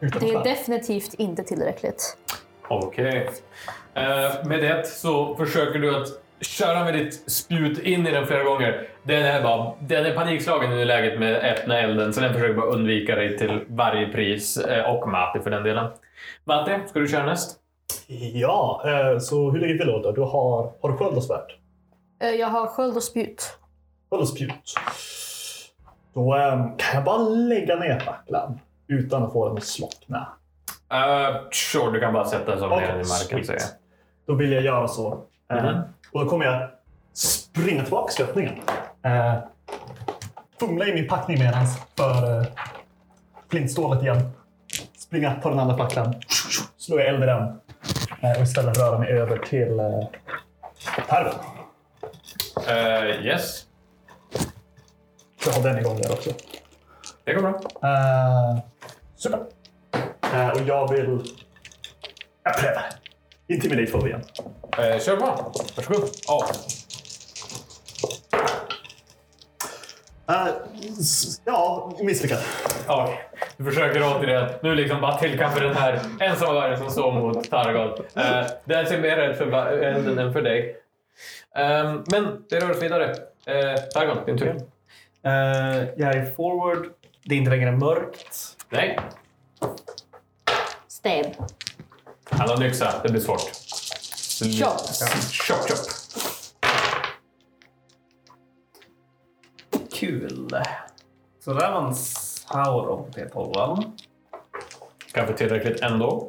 Utan det är definitivt inte tillräckligt. Okej. Eh, med det så försöker du att köra med ditt spjut in i den flera gånger. Den är, bara, den är panikslagen i läget med öppna elden så den försöker bara undvika dig till varje pris. Eh, och Matti för den delen. Matti, ska du köra näst? Ja, eh, så hur ligger vi till då? Du har, har du sköld och svärd? Eh, Jag har sköld och spjut. Sköld och spjut. Då eh, kan jag bara lägga ner facklan utan att få den att slockna. Uh, sure, du kan bara sätta som Okej, ner den i marken. sweet. Då vill jag göra så. Eh, Mhm. Och då kommer jag springa tillbaka till öppningen. Eh, fumla i min packning medan för eh, flintstålet igen. Springa, ta den andra facklan. Slå i eld i den. Eh, och istället röra mig över till eh, Tarven. Eh, yes, Så jag har den igång där också. det går bra. Uh, super. Eh, och jag vill... Jag prövar. Intimidate får vi igen. Eh, kör bara. Varsågod. Ja. Eh, s- ja, misslyckad. Ja, Du försöker återigen. Nu liksom bara tillkampa den här ensamma vargen som står mot Targon. Uh, den ser mer rädd för va- elden än för dig. Ehm, men det rör oss vidare. Uh, Targon, din tur. Eh, jag är forward. Det är inte längre mörkt. Nej, Stäb. Han har en yxa. Det blir svårt. Chop. Chop, chop. Kul. Så där var en Sauron på T12. Kanske tillräckligt ändå.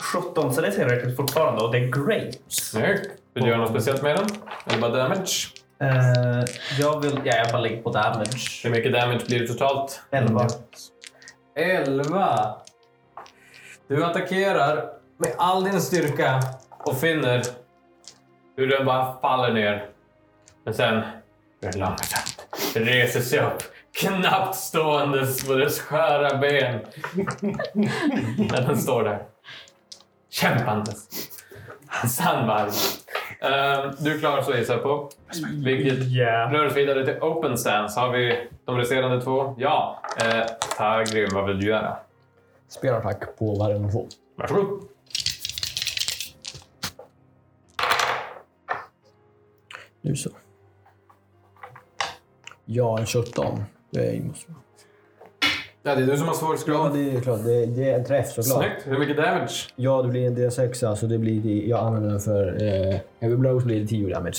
17, så det är tillräckligt fortfarande och det är great. Snyggt. Vill du göra något speciellt med den? Eller bara damage? Eh, jag vill... Ja, jag bara lägger på damage. Hur mycket damage blir det totalt? 11. 11. Du attackerar med all din styrka och finner hur den bara faller ner. Men sen det långsamt. Reser sig upp, knappt ståendes på dess sköra ben. När den står där. Kämpandes. Sandvarg. Uh, du klarar så gissar jag på. Vilket Yeah. rör oss vidare till open stance. Har vi de resterande två? Ja. Uh, Tagrim, vad vill du göra? Spelattack på varje två. Varsågod. Nu så. Ja, en 17. Det är, måste vara- Ja, det är du som har ja, det är klart. Det, det är en träff såklart. Snyggt. Hur mycket damage? Ja, det blir en D6 så det blir det, jag använder den för... Eh, Heavy blows blir det 10 damage.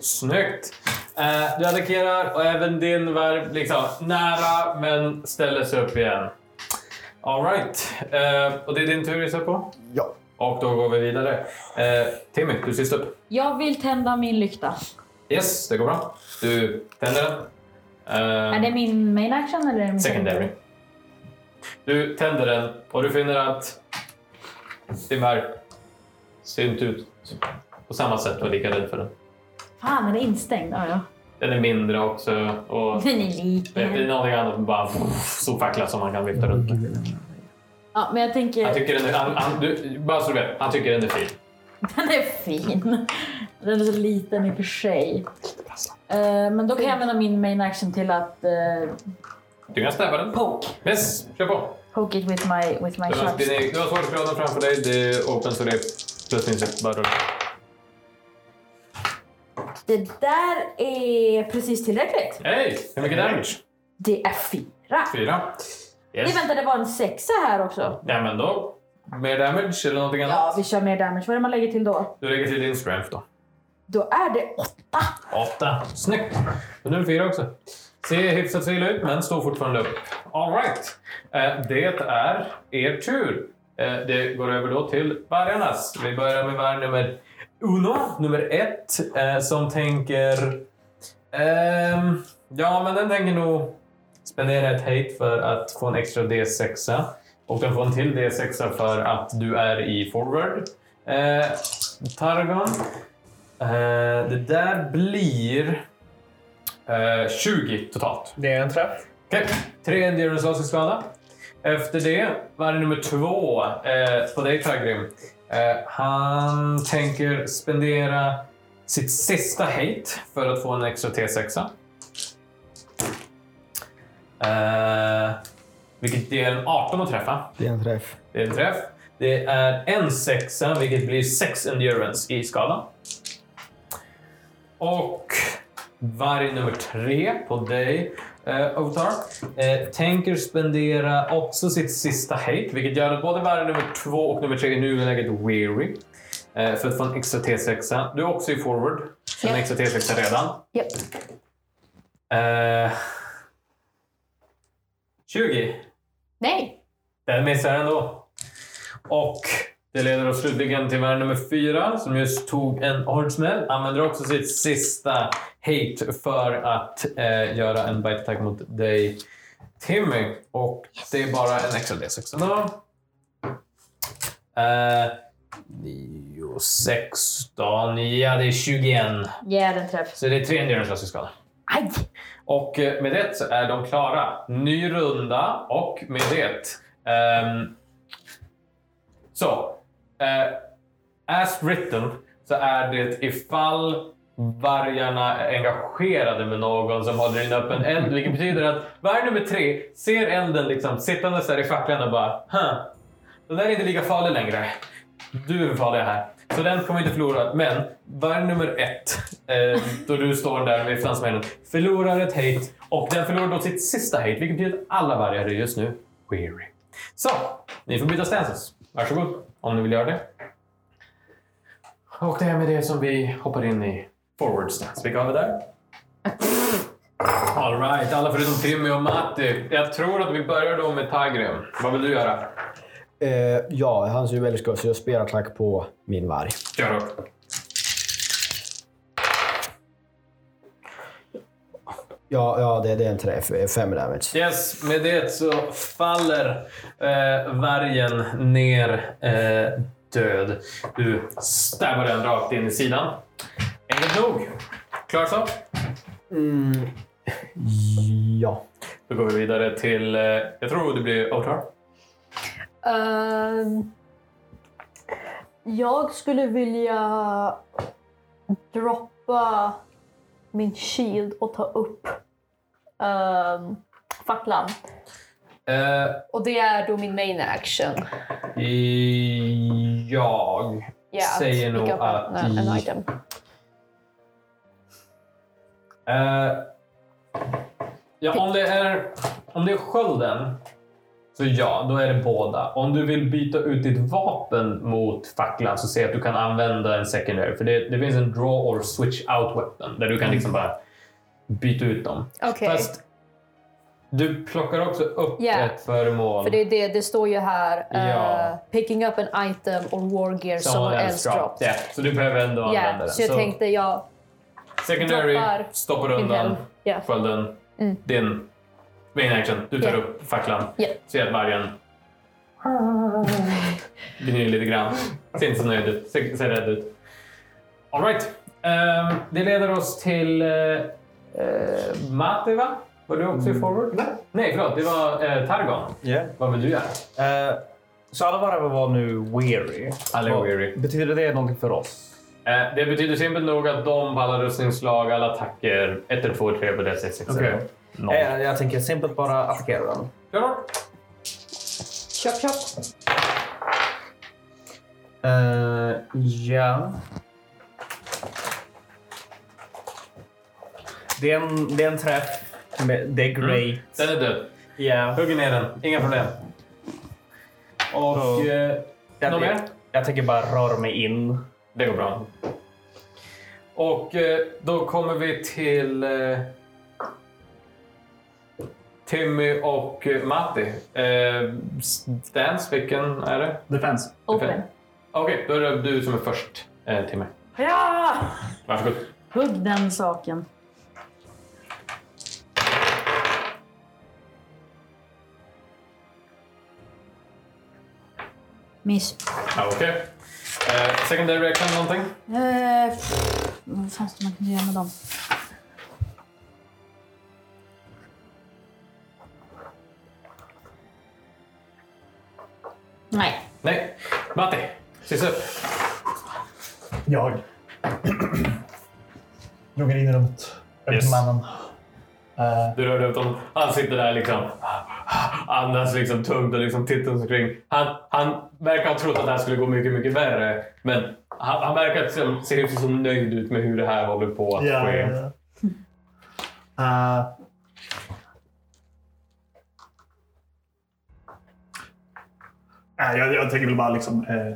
Snyggt. Eh, du attackerar och även din var liksom nära men ställer sig upp igen. Alright. Uh, och det är din tur gissar på? Ja. Och då går vi vidare. Uh, Timmy, du sist upp. Jag vill tända min lykta. Yes, det går bra. Du tänder den. Eh, Är det min main action eller är det min Secondary. Du tänder den och du finner att din värld ser inte ut på samma sätt och är lika rädd för den. Fan, är det instängd? Ja, ja. Den är mindre också och Den är det är liten. någonting annat än bara stor fackla som man kan vifta runt med. Ja, men jag tänker... Han tycker den är, han, han, du, bara så du vet, han tycker den är fin. Den är fin. Den är så liten i och för sig. Eh, men då kan jag använda min main action till att uh, Du kan stabba den. poke. Yes, kör på. Poke it with my, with my Du har, shots. din- du har svårighetsgraden framför dig, det är open så det är plus minus bara rulla. Det där är precis tillräckligt. Hej! Hur mycket damage? Det är fyra. Fyra. Yes. vänta, det var en sexa här också. Ja, men då. Mer damage eller någonting annat? Ja, vi kör mer damage. Vad är det man lägger till då? Du lägger till din strength då. Då är det åtta. Åtta. Snyggt! Och nu är det fyra också. Ser hyfsat still ut, men står fortfarande upp. Alright. Eh, det är er tur. Eh, det går över då till vargarnas. Vi börjar med varg nummer uno, nummer ett, eh, som tänker... ehm, ja, men den tänker nog spendera ett hate för att få en extra D6. Och den får en till D6 för att du är i forward. Eh, Targon. Eh, det där blir eh, 20 totalt. Det är en träff. Okej, tre endurance skada. Efter det var det nummer två eh, på dig Tagrim. Eh, han tänker spendera sitt sista hate för att få en extra T6. Eh, vilket ger en 18 att träffa. Det är en träff. Det är en träff. Det är en sexa, vilket blir sex endurance i skada. Och varg nummer tre på dig, eh, Otar, eh, tänker spendera också sitt sista hate, vilket gör att både varg nummer två och nummer tre i nuläget weary. Eh, för att få en extra T6. Du är också i forward. En Ja. extra T6 redan. Japp. Eh, 20. Nej. Den missar ändå. Och det leder oss slutligen till värld nummer fyra som just tog en hård smäll. Använder också sitt sista hate för att eh, göra en bite attack mot dig Timmy. Och det är bara en extra D6 ändå. Eh, 9, 16, ja det är 21. Ja, den träff. Så det är tre endurance i skada. Aj! Och eh, med det så är de klara. Ny runda och med det... ehm, så. eh, as written så är det ifall vargarna är engagerade med någon som håller en öppen eld. Vilket betyder att varg nummer tre ser elden liksom sittandes där i facklan och bara huh, den där är inte lika farlig längre. Du är farlig här. Så den kommer inte förlora. Men varg nummer ett, eh, då du står där med fransmännen, förlorar ett hate. Och den förlorar då sitt sista hate, vilket betyder att alla vargar är just nu weary. Så, ni får byta stances. Varsågod, om ni vill göra det. Och det är med det som vi hoppar in i forward stance. Vilka har vi där? All right, alla förutom Timmy och Matti. Jag tror att vi börjar då med Tigrim. Vad vill du göra? Eh, ja, han ser ju väldigt skott så jag spelar attack på min varg. Kör då. Ja, ja det, det är en träff. Fem damage. Yes, med det så faller eh, vargen ner eh, död. Du stabbar den rakt in i sidan. Enkelt nog. Klar så? Mm. Ja. Då går vi vidare till, eh, jag tror det blir Otar. Ehm, jag skulle vilja droppa min shield och ta upp um, facklan. Eh, Och det är då min main action. i, jag Ja, säger nog pick up att... item. Eh, ja, om det är, om det är skölden, så ja, då är det båda. Om du vill byta ut ditt vapen mot facklan så säg att du kan använda en secondary. För det, det finns en draw or switch out weapon där du kan liksom bara byta ut dem. Okej, Fast du plockar också upp Ja, ett föremål för det, är det, det står ju här Ja. picking up an item or war gear someone else dropped. Ja, så du behöver ändå använda Ja, den. så jag tänkte jag secondary, droppar stoppar undan. Ja. skölden. Mm. Din main action. Du tar Ja. upp facklan. Ja. Ser att vargen gnyr lite grann. Ser inte så nöjd ut. Ser, ser rädd ut. All right. Ehm, det leder oss till uh, uh, Matti, va? Var du också i forward? Nej. Nej, förlåt. Det var uh, Targon. Ja. Vad vill du göra? Eh, så alla varvar var nu weary. Alla är weary. Betyder det någonting för oss? Eh, det betyder simpelt nog att de på alla rustningsslag, alla attacker, 1, 2, 3 på D6. 6, Okej. Noll. Eh, jag tänker simpelt bara attackera den. Kör då. Chop chop. Eh, ja. Det är, en, det är en träff. Det är great. Den är död. Ja. Hugger ner den. Inga problem. Och... Så- Eh, Jag, något mer? jag, jag tänker bara röra mig in. Det går bra. Och eh, då kommer vi till eh, Timmy och eh, Matti. Stance, vilken är det? Defense. Open. Okej, då är det du som är först, Timmy. Ja! Varsågod. Hugg den saken. Miss. Okej. Eh, secondary reaction någonting? Eh, pff, vad fan ska man kunna göra med dem? Nej. Nej. Matti, sist upp. Jag gungar in i rummet. Över till Yes. mannen. Eh, Du rörde ut honom. Han sitter där liksom. Andas liksom tungt och liksom tittar sig omkring. Han, han verkar ha trott att det här skulle gå mycket, mycket värre. Men han, han verkar som, se ut som nöjd ut med hur det här håller på att ske. ja, ja. Nej, jag, jag tänker väl bara liksom... Eh,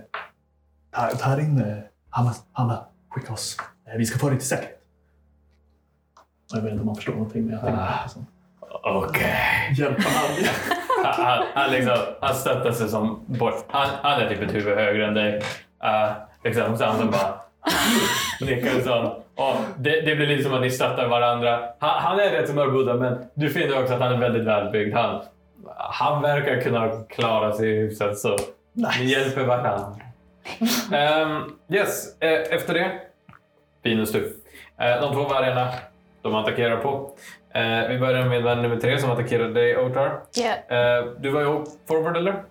här in eh, Hanna. Hanna, skicka oss. Eh, vi ska få dig till säkerhet. Jag vet inte om man förstår någonting, men jag tänker Ah. liksom, Okej. hjälpa honom. Han, han, han, liksom, han stöttar sig som bort. Han, han är typ ett huvud högre än dig. Uh, liksom, så han som bara nickar som. Och det, det blir lite som att ni stöttar varandra. Han, han är rätt så mörkhuda men du finner också att han är väldigt välbyggd. Han, han verkar kunna klara sig hyfsat så ni hjälper varandra. Ehm, yes, eh, efter det. Pinus du. Eh, de två vargarna de attackerar på. Eh, vi börjar med vän nummer tre som attackerar dig, Otar. Ja. Eh, du var ju forward eller?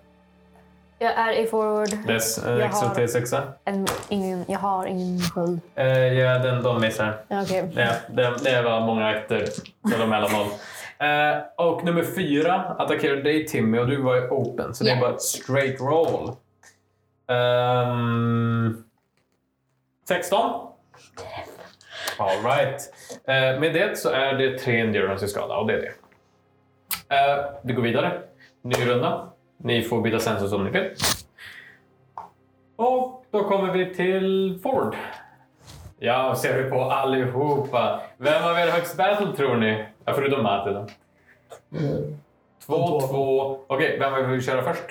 Jag är i forward. Dess eh, Jag extra har- T6. En, ingen, jag har ingen sköld. Eh, ja, den, de missar. Ja, Okej. Det, det, det var många ettor, så de är mellan noll. Eh, och nummer fyra attackerar dig Timmy och du var ju open, så det är Ja. bara ett straight roll. Ehm, 16. All right. Eh, med det så är det tre endurance i skada och det är det. Eh, vi går vidare. Ny runda. Ni får byta sensus om ni vill. Och då kommer vi till Ford. Ja, ser vi på allihopa. Vem av er har högst battle tror ni? Ja, förutom Matti då. Två, två. Okej, vem vill köra först?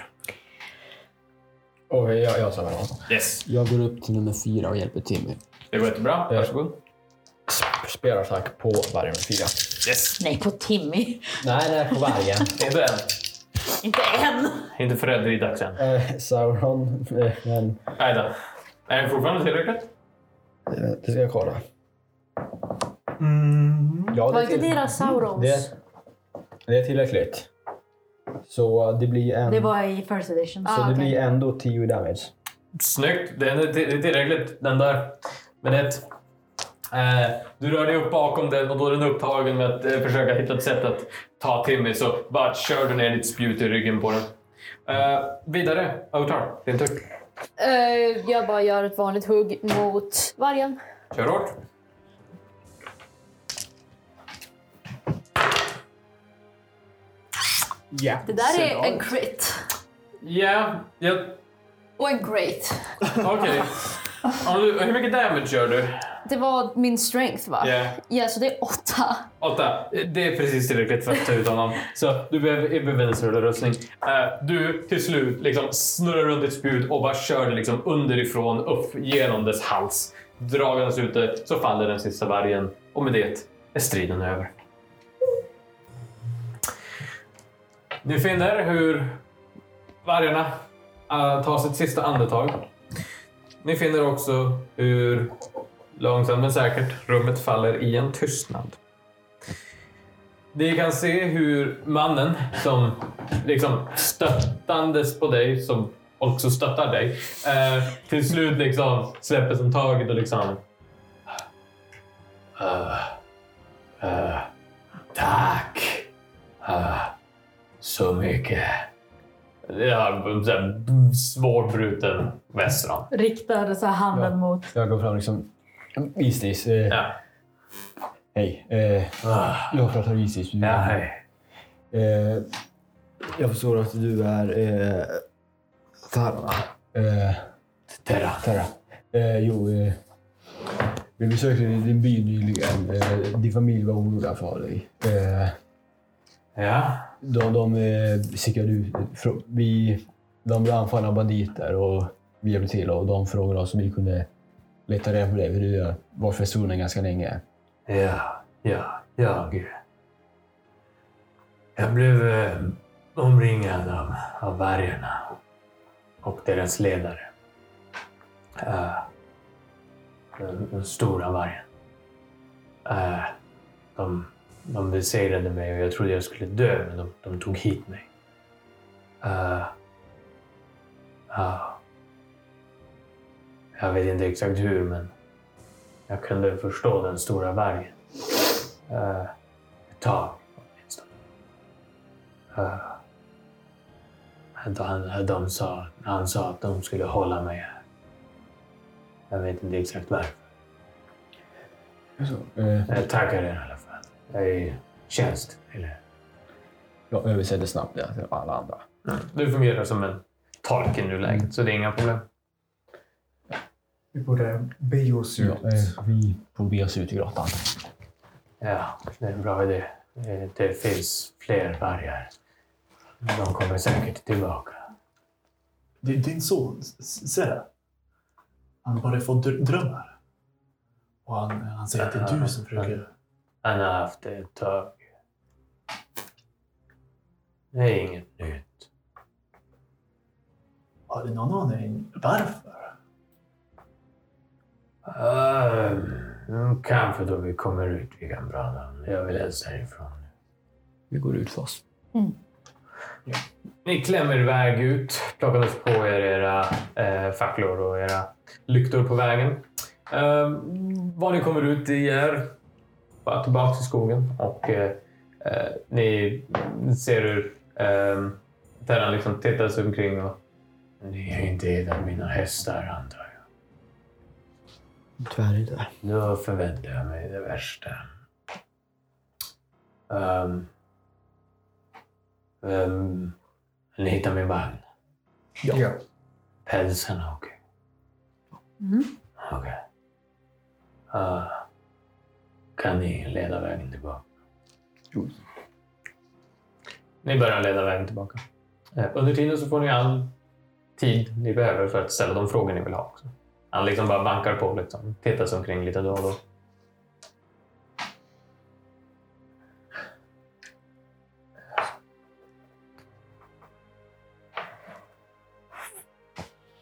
Och jag, jag väl något. Yes. Jag går upp till nummer fyra och hjälper Timmy. Det går jättebra. Varsågod. Sp- Spelattack på varje med fyra. Yes. Nej, på Timmy. Nej, det är på vargen. Inte än. Inte än. Inte för rädd i dags än. eh, Sauron, eh, men Nej då. Är det fortfarande tillräckligt? eh, det ska jag kolla. Mm. Ja, Var inte till- deras Saurons? det, det är tillräckligt. Så det blir, en, Det var i first edition. så Ah, det blir ändå 10 damage. Snyggt. Det är det är tillräckligt, den där. Men det... Eh, du rör dig upp bakom den och då är den upptagen med att eh, försöka hitta ett sätt att ta Timmy. Så bara kör du ner ditt spjut i ryggen på den. Eh, vidare. Outar, din tur. Jag bara gör ett vanligt hugg mot vargen. Kör hårt. Ja. Det där är en crit. Ja, ja Och en great. okej. Du- Hur mycket damage gör du? Det var min strength va? Ja. Ja, så det är åtta. Åtta. Det är precis tillräckligt för att ta ut honom. Så du behöver, behöver en rustning. Uh, du till slut liksom snurrar runt ditt spjut och bara kör det liksom underifrån upp genom dess hals. Dragandes ut det så faller den sista vargen och med det är striden över. Ni finner hur vargarna uh, tar sitt sista andetag. Ni finner också hur långsamt men säkert rummet faller i en tystnad. Ni kan se hur mannen som liksom stöttandes på dig, som också stöttar dig, eh, till slut liksom släpper som taget och liksom... "Eh, eh, tack! Eh, så mycket. Ja, svårbruten västran. Riktar så här handen mot... Jag går fram liksom. Istis. Eh, Ja. Hej. Eh, Ah, jag pratar Istis. ja, hej. Eh, jag förstår att du är eh, Tarna. Eh, Terra. Terra. Eh, jo, eh, vi besökte din by nyligen. Eh, din familj var oroliga för dig. Eh, Ja. de de eh, stickade ut. Vi, de blev anfallna av banditer och vi hjälpte till och de frågade oss om vi kunde leta reda på dig. hur du gör. var försvunnen ganska länge. Ja, ja, jag... Jag blev eh, omringad av, av vargarna och deras ledare. Uh, den, den stora vargen. Uh, de, de besegrade mig och jag trodde jag skulle dö, men de, de tog hit mig. Uh. Jag vet inte exakt hur, men jag kunde förstå den stora vargen. Uh, ett tag åtminstone. Uh, han, de sa, han sa att de skulle hålla mig här. Jag vet inte exakt varför. Eh, Jag tackar er i alla fall. Jag är i tjänst. Eller? jag översätter snabbt det till alla andra. Du fungerar som en tolk i nuläget, så det är inga problem. Vi borde be oss ut. Ja, eh, vi får bege oss ut i grottan. Ja, det är en bra idé. Det, det finns fler vargar. De kommer säkert tillbaka. Din, din son, Sera, han börjar få dr- drömmar. Och han, han säger att det är du som försöker... Han har haft det ett tag. Det är inget nytt. Har du någon aning varför? Uh, kanske då vi kommer ut vi kan prata. Jag vill helst härifrån. Vi går ut först. Ni klämmer iväg ut, plockandes på facklor och era lyktor på vägen. Eh, vad ni kommer ut i är bara tillbaka till skogen och eh, eh, ni ser hur eh, Terran liksom tittar sig omkring och ni har inte hittat mina hästar antar jag. Tyvärr inte. Då förväntar jag mig det värsta. Um, um, ni hittar min vagn. Ja. Pälsarna, okej. Mm. Okej. Ah, kan ni leda vägen tillbaka? Jo. Ni börjar leda vägen tillbaka. Eh, Under tiden så får ni all tid ni behöver för att ställa de frågor ni vill ha. Också. Han liksom bara bankar på, liksom, tittar sig omkring lite då och då.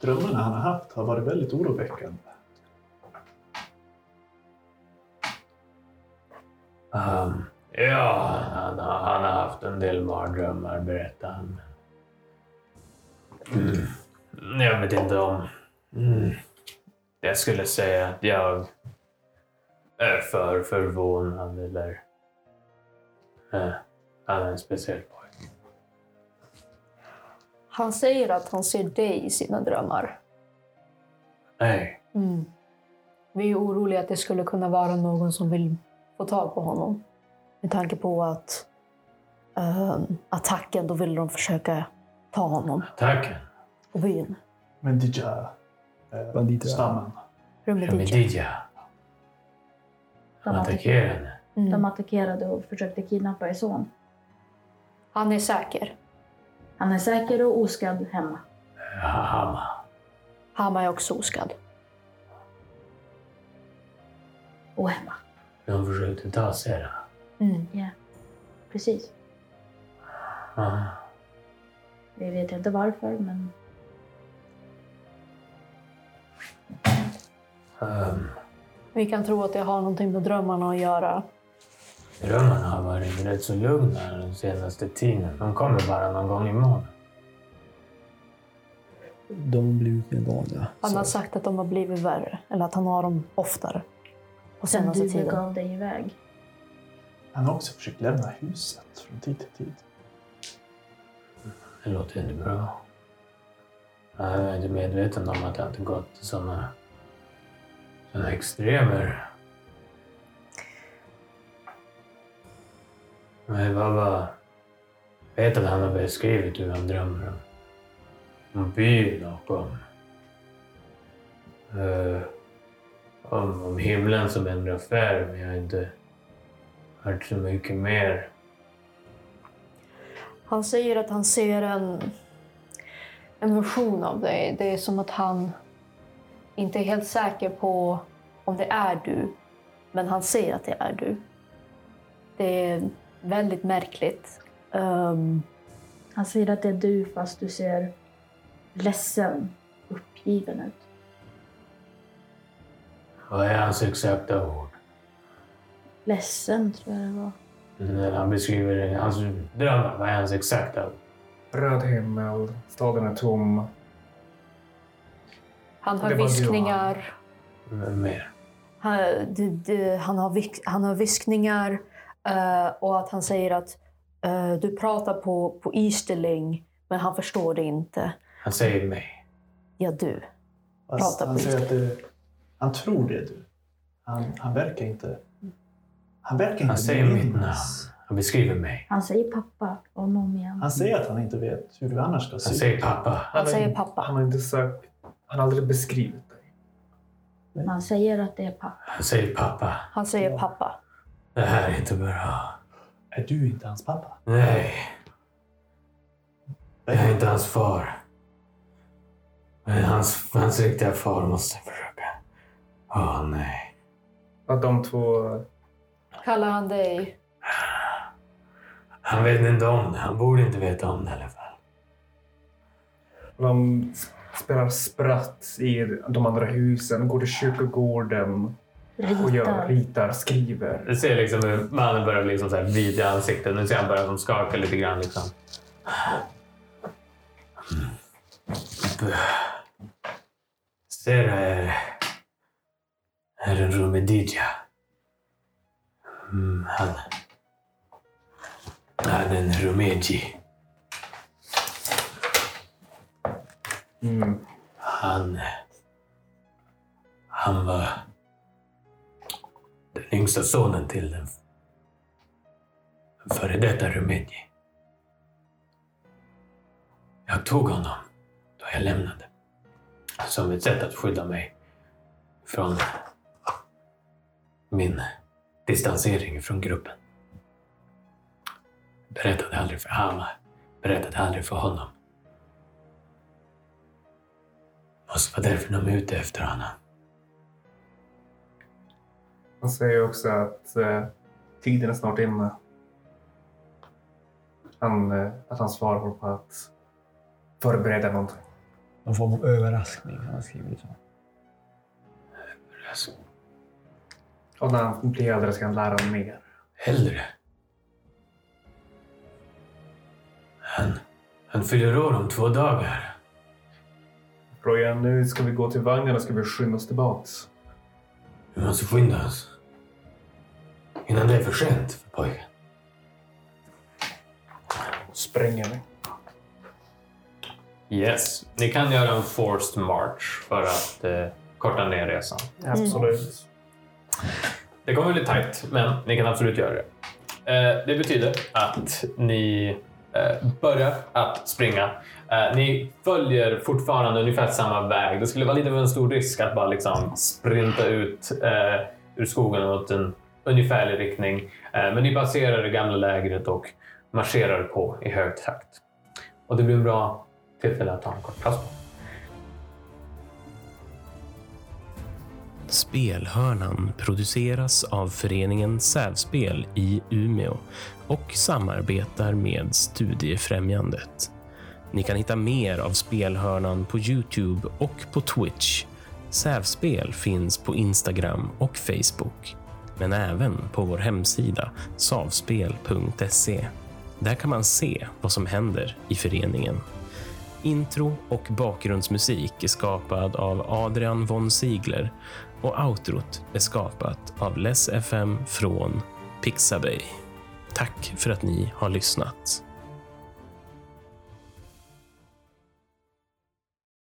Drömmarna han har haft har varit väldigt oroväckande. Um, ja, han har, han har haft en del mardrömmar, berättar han. Mm. Jag vet inte om... Mm. Jag skulle säga att jag är för förvånad eller... Eh, han är en speciell pojke. Han säger att han ser dig i sina drömmar. Nej, Mm. Vi är oroliga att det skulle kunna vara någon som vill få tag på honom. Med tanke på att ehm, attacken, då vill de försöka ta honom tack. på byn. Men Dija, eh, Banditer. stammen. Medidja. De, Han attack- attackerar henne. Mm. de attackerade och försökte kidnappa er son. Han är säker. Han är säker och oskadd hemma. Hama. Hama är också oskadd. Och hemma. De försökte ta Sera. Mm. Ja, precis. Ah. Vi vet inte varför, men Um, Vi kan tro att det har någonting med drömmarna att göra. drömmarna har varit rätt så lugna den senaste tiden. De kommer bara någon gång i månaden. De har blivit mer vanliga. Han har Så- sagt att de har blivit värre. Eller att han har dem oftare. På sen senaste du tiden. gav dig iväg. Han har också försökt lämna huset från tid till tid. Det låter inte bra. Jag är inte medveten om att jag inte gått till sådana sådana extremer. Men jag var... vet att han har beskrivit hur han drömmer om, om byn och om, uh, om, om himlen som ändrar färg. Men jag har inte hört så mycket mer. Han säger att han ser en, en version av dig. Det är som att han inte är helt säker på om det är du. Men han säger att det är du. Det är väldigt märkligt. Ehm, Han säger att det är du fast du ser ledsen, uppgiven ut. Vad är hans exakta ord? Ledsen tror jag det var. När han beskriver hans drömmar, vad är hans exakta ord? Röd himmel, staden är tom. han du, viskningar. Vem mer? Han, det, det, han, har, vik- han har viskningar eh, och att han säger att eh, du pratar på, på Easterling men han förstår det inte. Han säger mig. Ja, du. Fast Prata han på säger att det, han tror det är du. Han, han verkar inte... Han verkar inte Han säger minnas. mitt namn. Han beskriver mig. Han säger pappa om och om igen. Han säger att han inte vet hur du annars ska se Han ut. säger pappa. Han har säger pappa. Han har inte sagt... Han har aldrig beskrivit dig. Han säger att det är pappa. Han säger pappa. Han säger pappa. Det här är inte bra. Är du inte hans pappa? Nej, jag är inte hans far. Men hans, hans riktiga far måste försöka. Åh nej. Att de två... Kallar han dig? Han vet inte om det. Han borde inte veta om det i alla fall. De spelar spratt i de andra husen, går till kyrkogården och gör, Ritar. ritar, skriver. Du ser liksom hur mannen börjar bli liksom så här vid i ansiktet. Nu ser han börjar som skaka lite grann. Liksom. Ser här, här är en Rumedija. Mm, han, han är en Rumeji. Mm. Han, han var den yngsta sonen till den före detta Rumeji. Jag tog honom då jag lämnade. Som ett sätt att skydda mig från min distansering från gruppen. Berättade aldrig för Hama. Berättade aldrig för honom. Måste vara därför de är ute efter honom. Han säger också att eh, tiden är snart inne. Han, eh, att hans far håller på att förbereda någonting. Någon form av överraskning han skrivit. Så. Alltså, Och när han blir äldre ska han lära mer. Hellre. Han, fyller år om två dagar. Rojan, nu ska vi gå till vagnen och ska vi skynda oss tillbaks. Vi måste skynda oss. Innan det är för sent för pojken. Spränger vi. Yes. Ni kan göra en forced march för att eh, korta ner resan. Absolut. Det kommer bli tajt, men ni kan absolut göra det. Eh, det betyder att ni Eh, börjar att springa. Eh, ni följer fortfarande ungefär samma väg. Det skulle vara lite av en stor risk att bara liksom sprinta ut eh, ur skogen åt en ungefärlig riktning. Men ni passerar det gamla lägret och marscherar på i hög takt. Och det blir en bra tillfälle att ta en kort paus. Spelhörnan produceras av föreningen Sävspel i Umeå och samarbetar med Studiefrämjandet. Ni kan hitta mer av Spelhörnan på Youtube och på Twitch. Sävspel finns på Instagram och Facebook, men även på vår hemsida savspel.se. Där kan man se vad som händer i föreningen. Intro och bakgrundsmusik är skapad av Adrian von Ziegler och outrot är skapat av Less FM från Pixabay. Tack för att ni har lyssnat.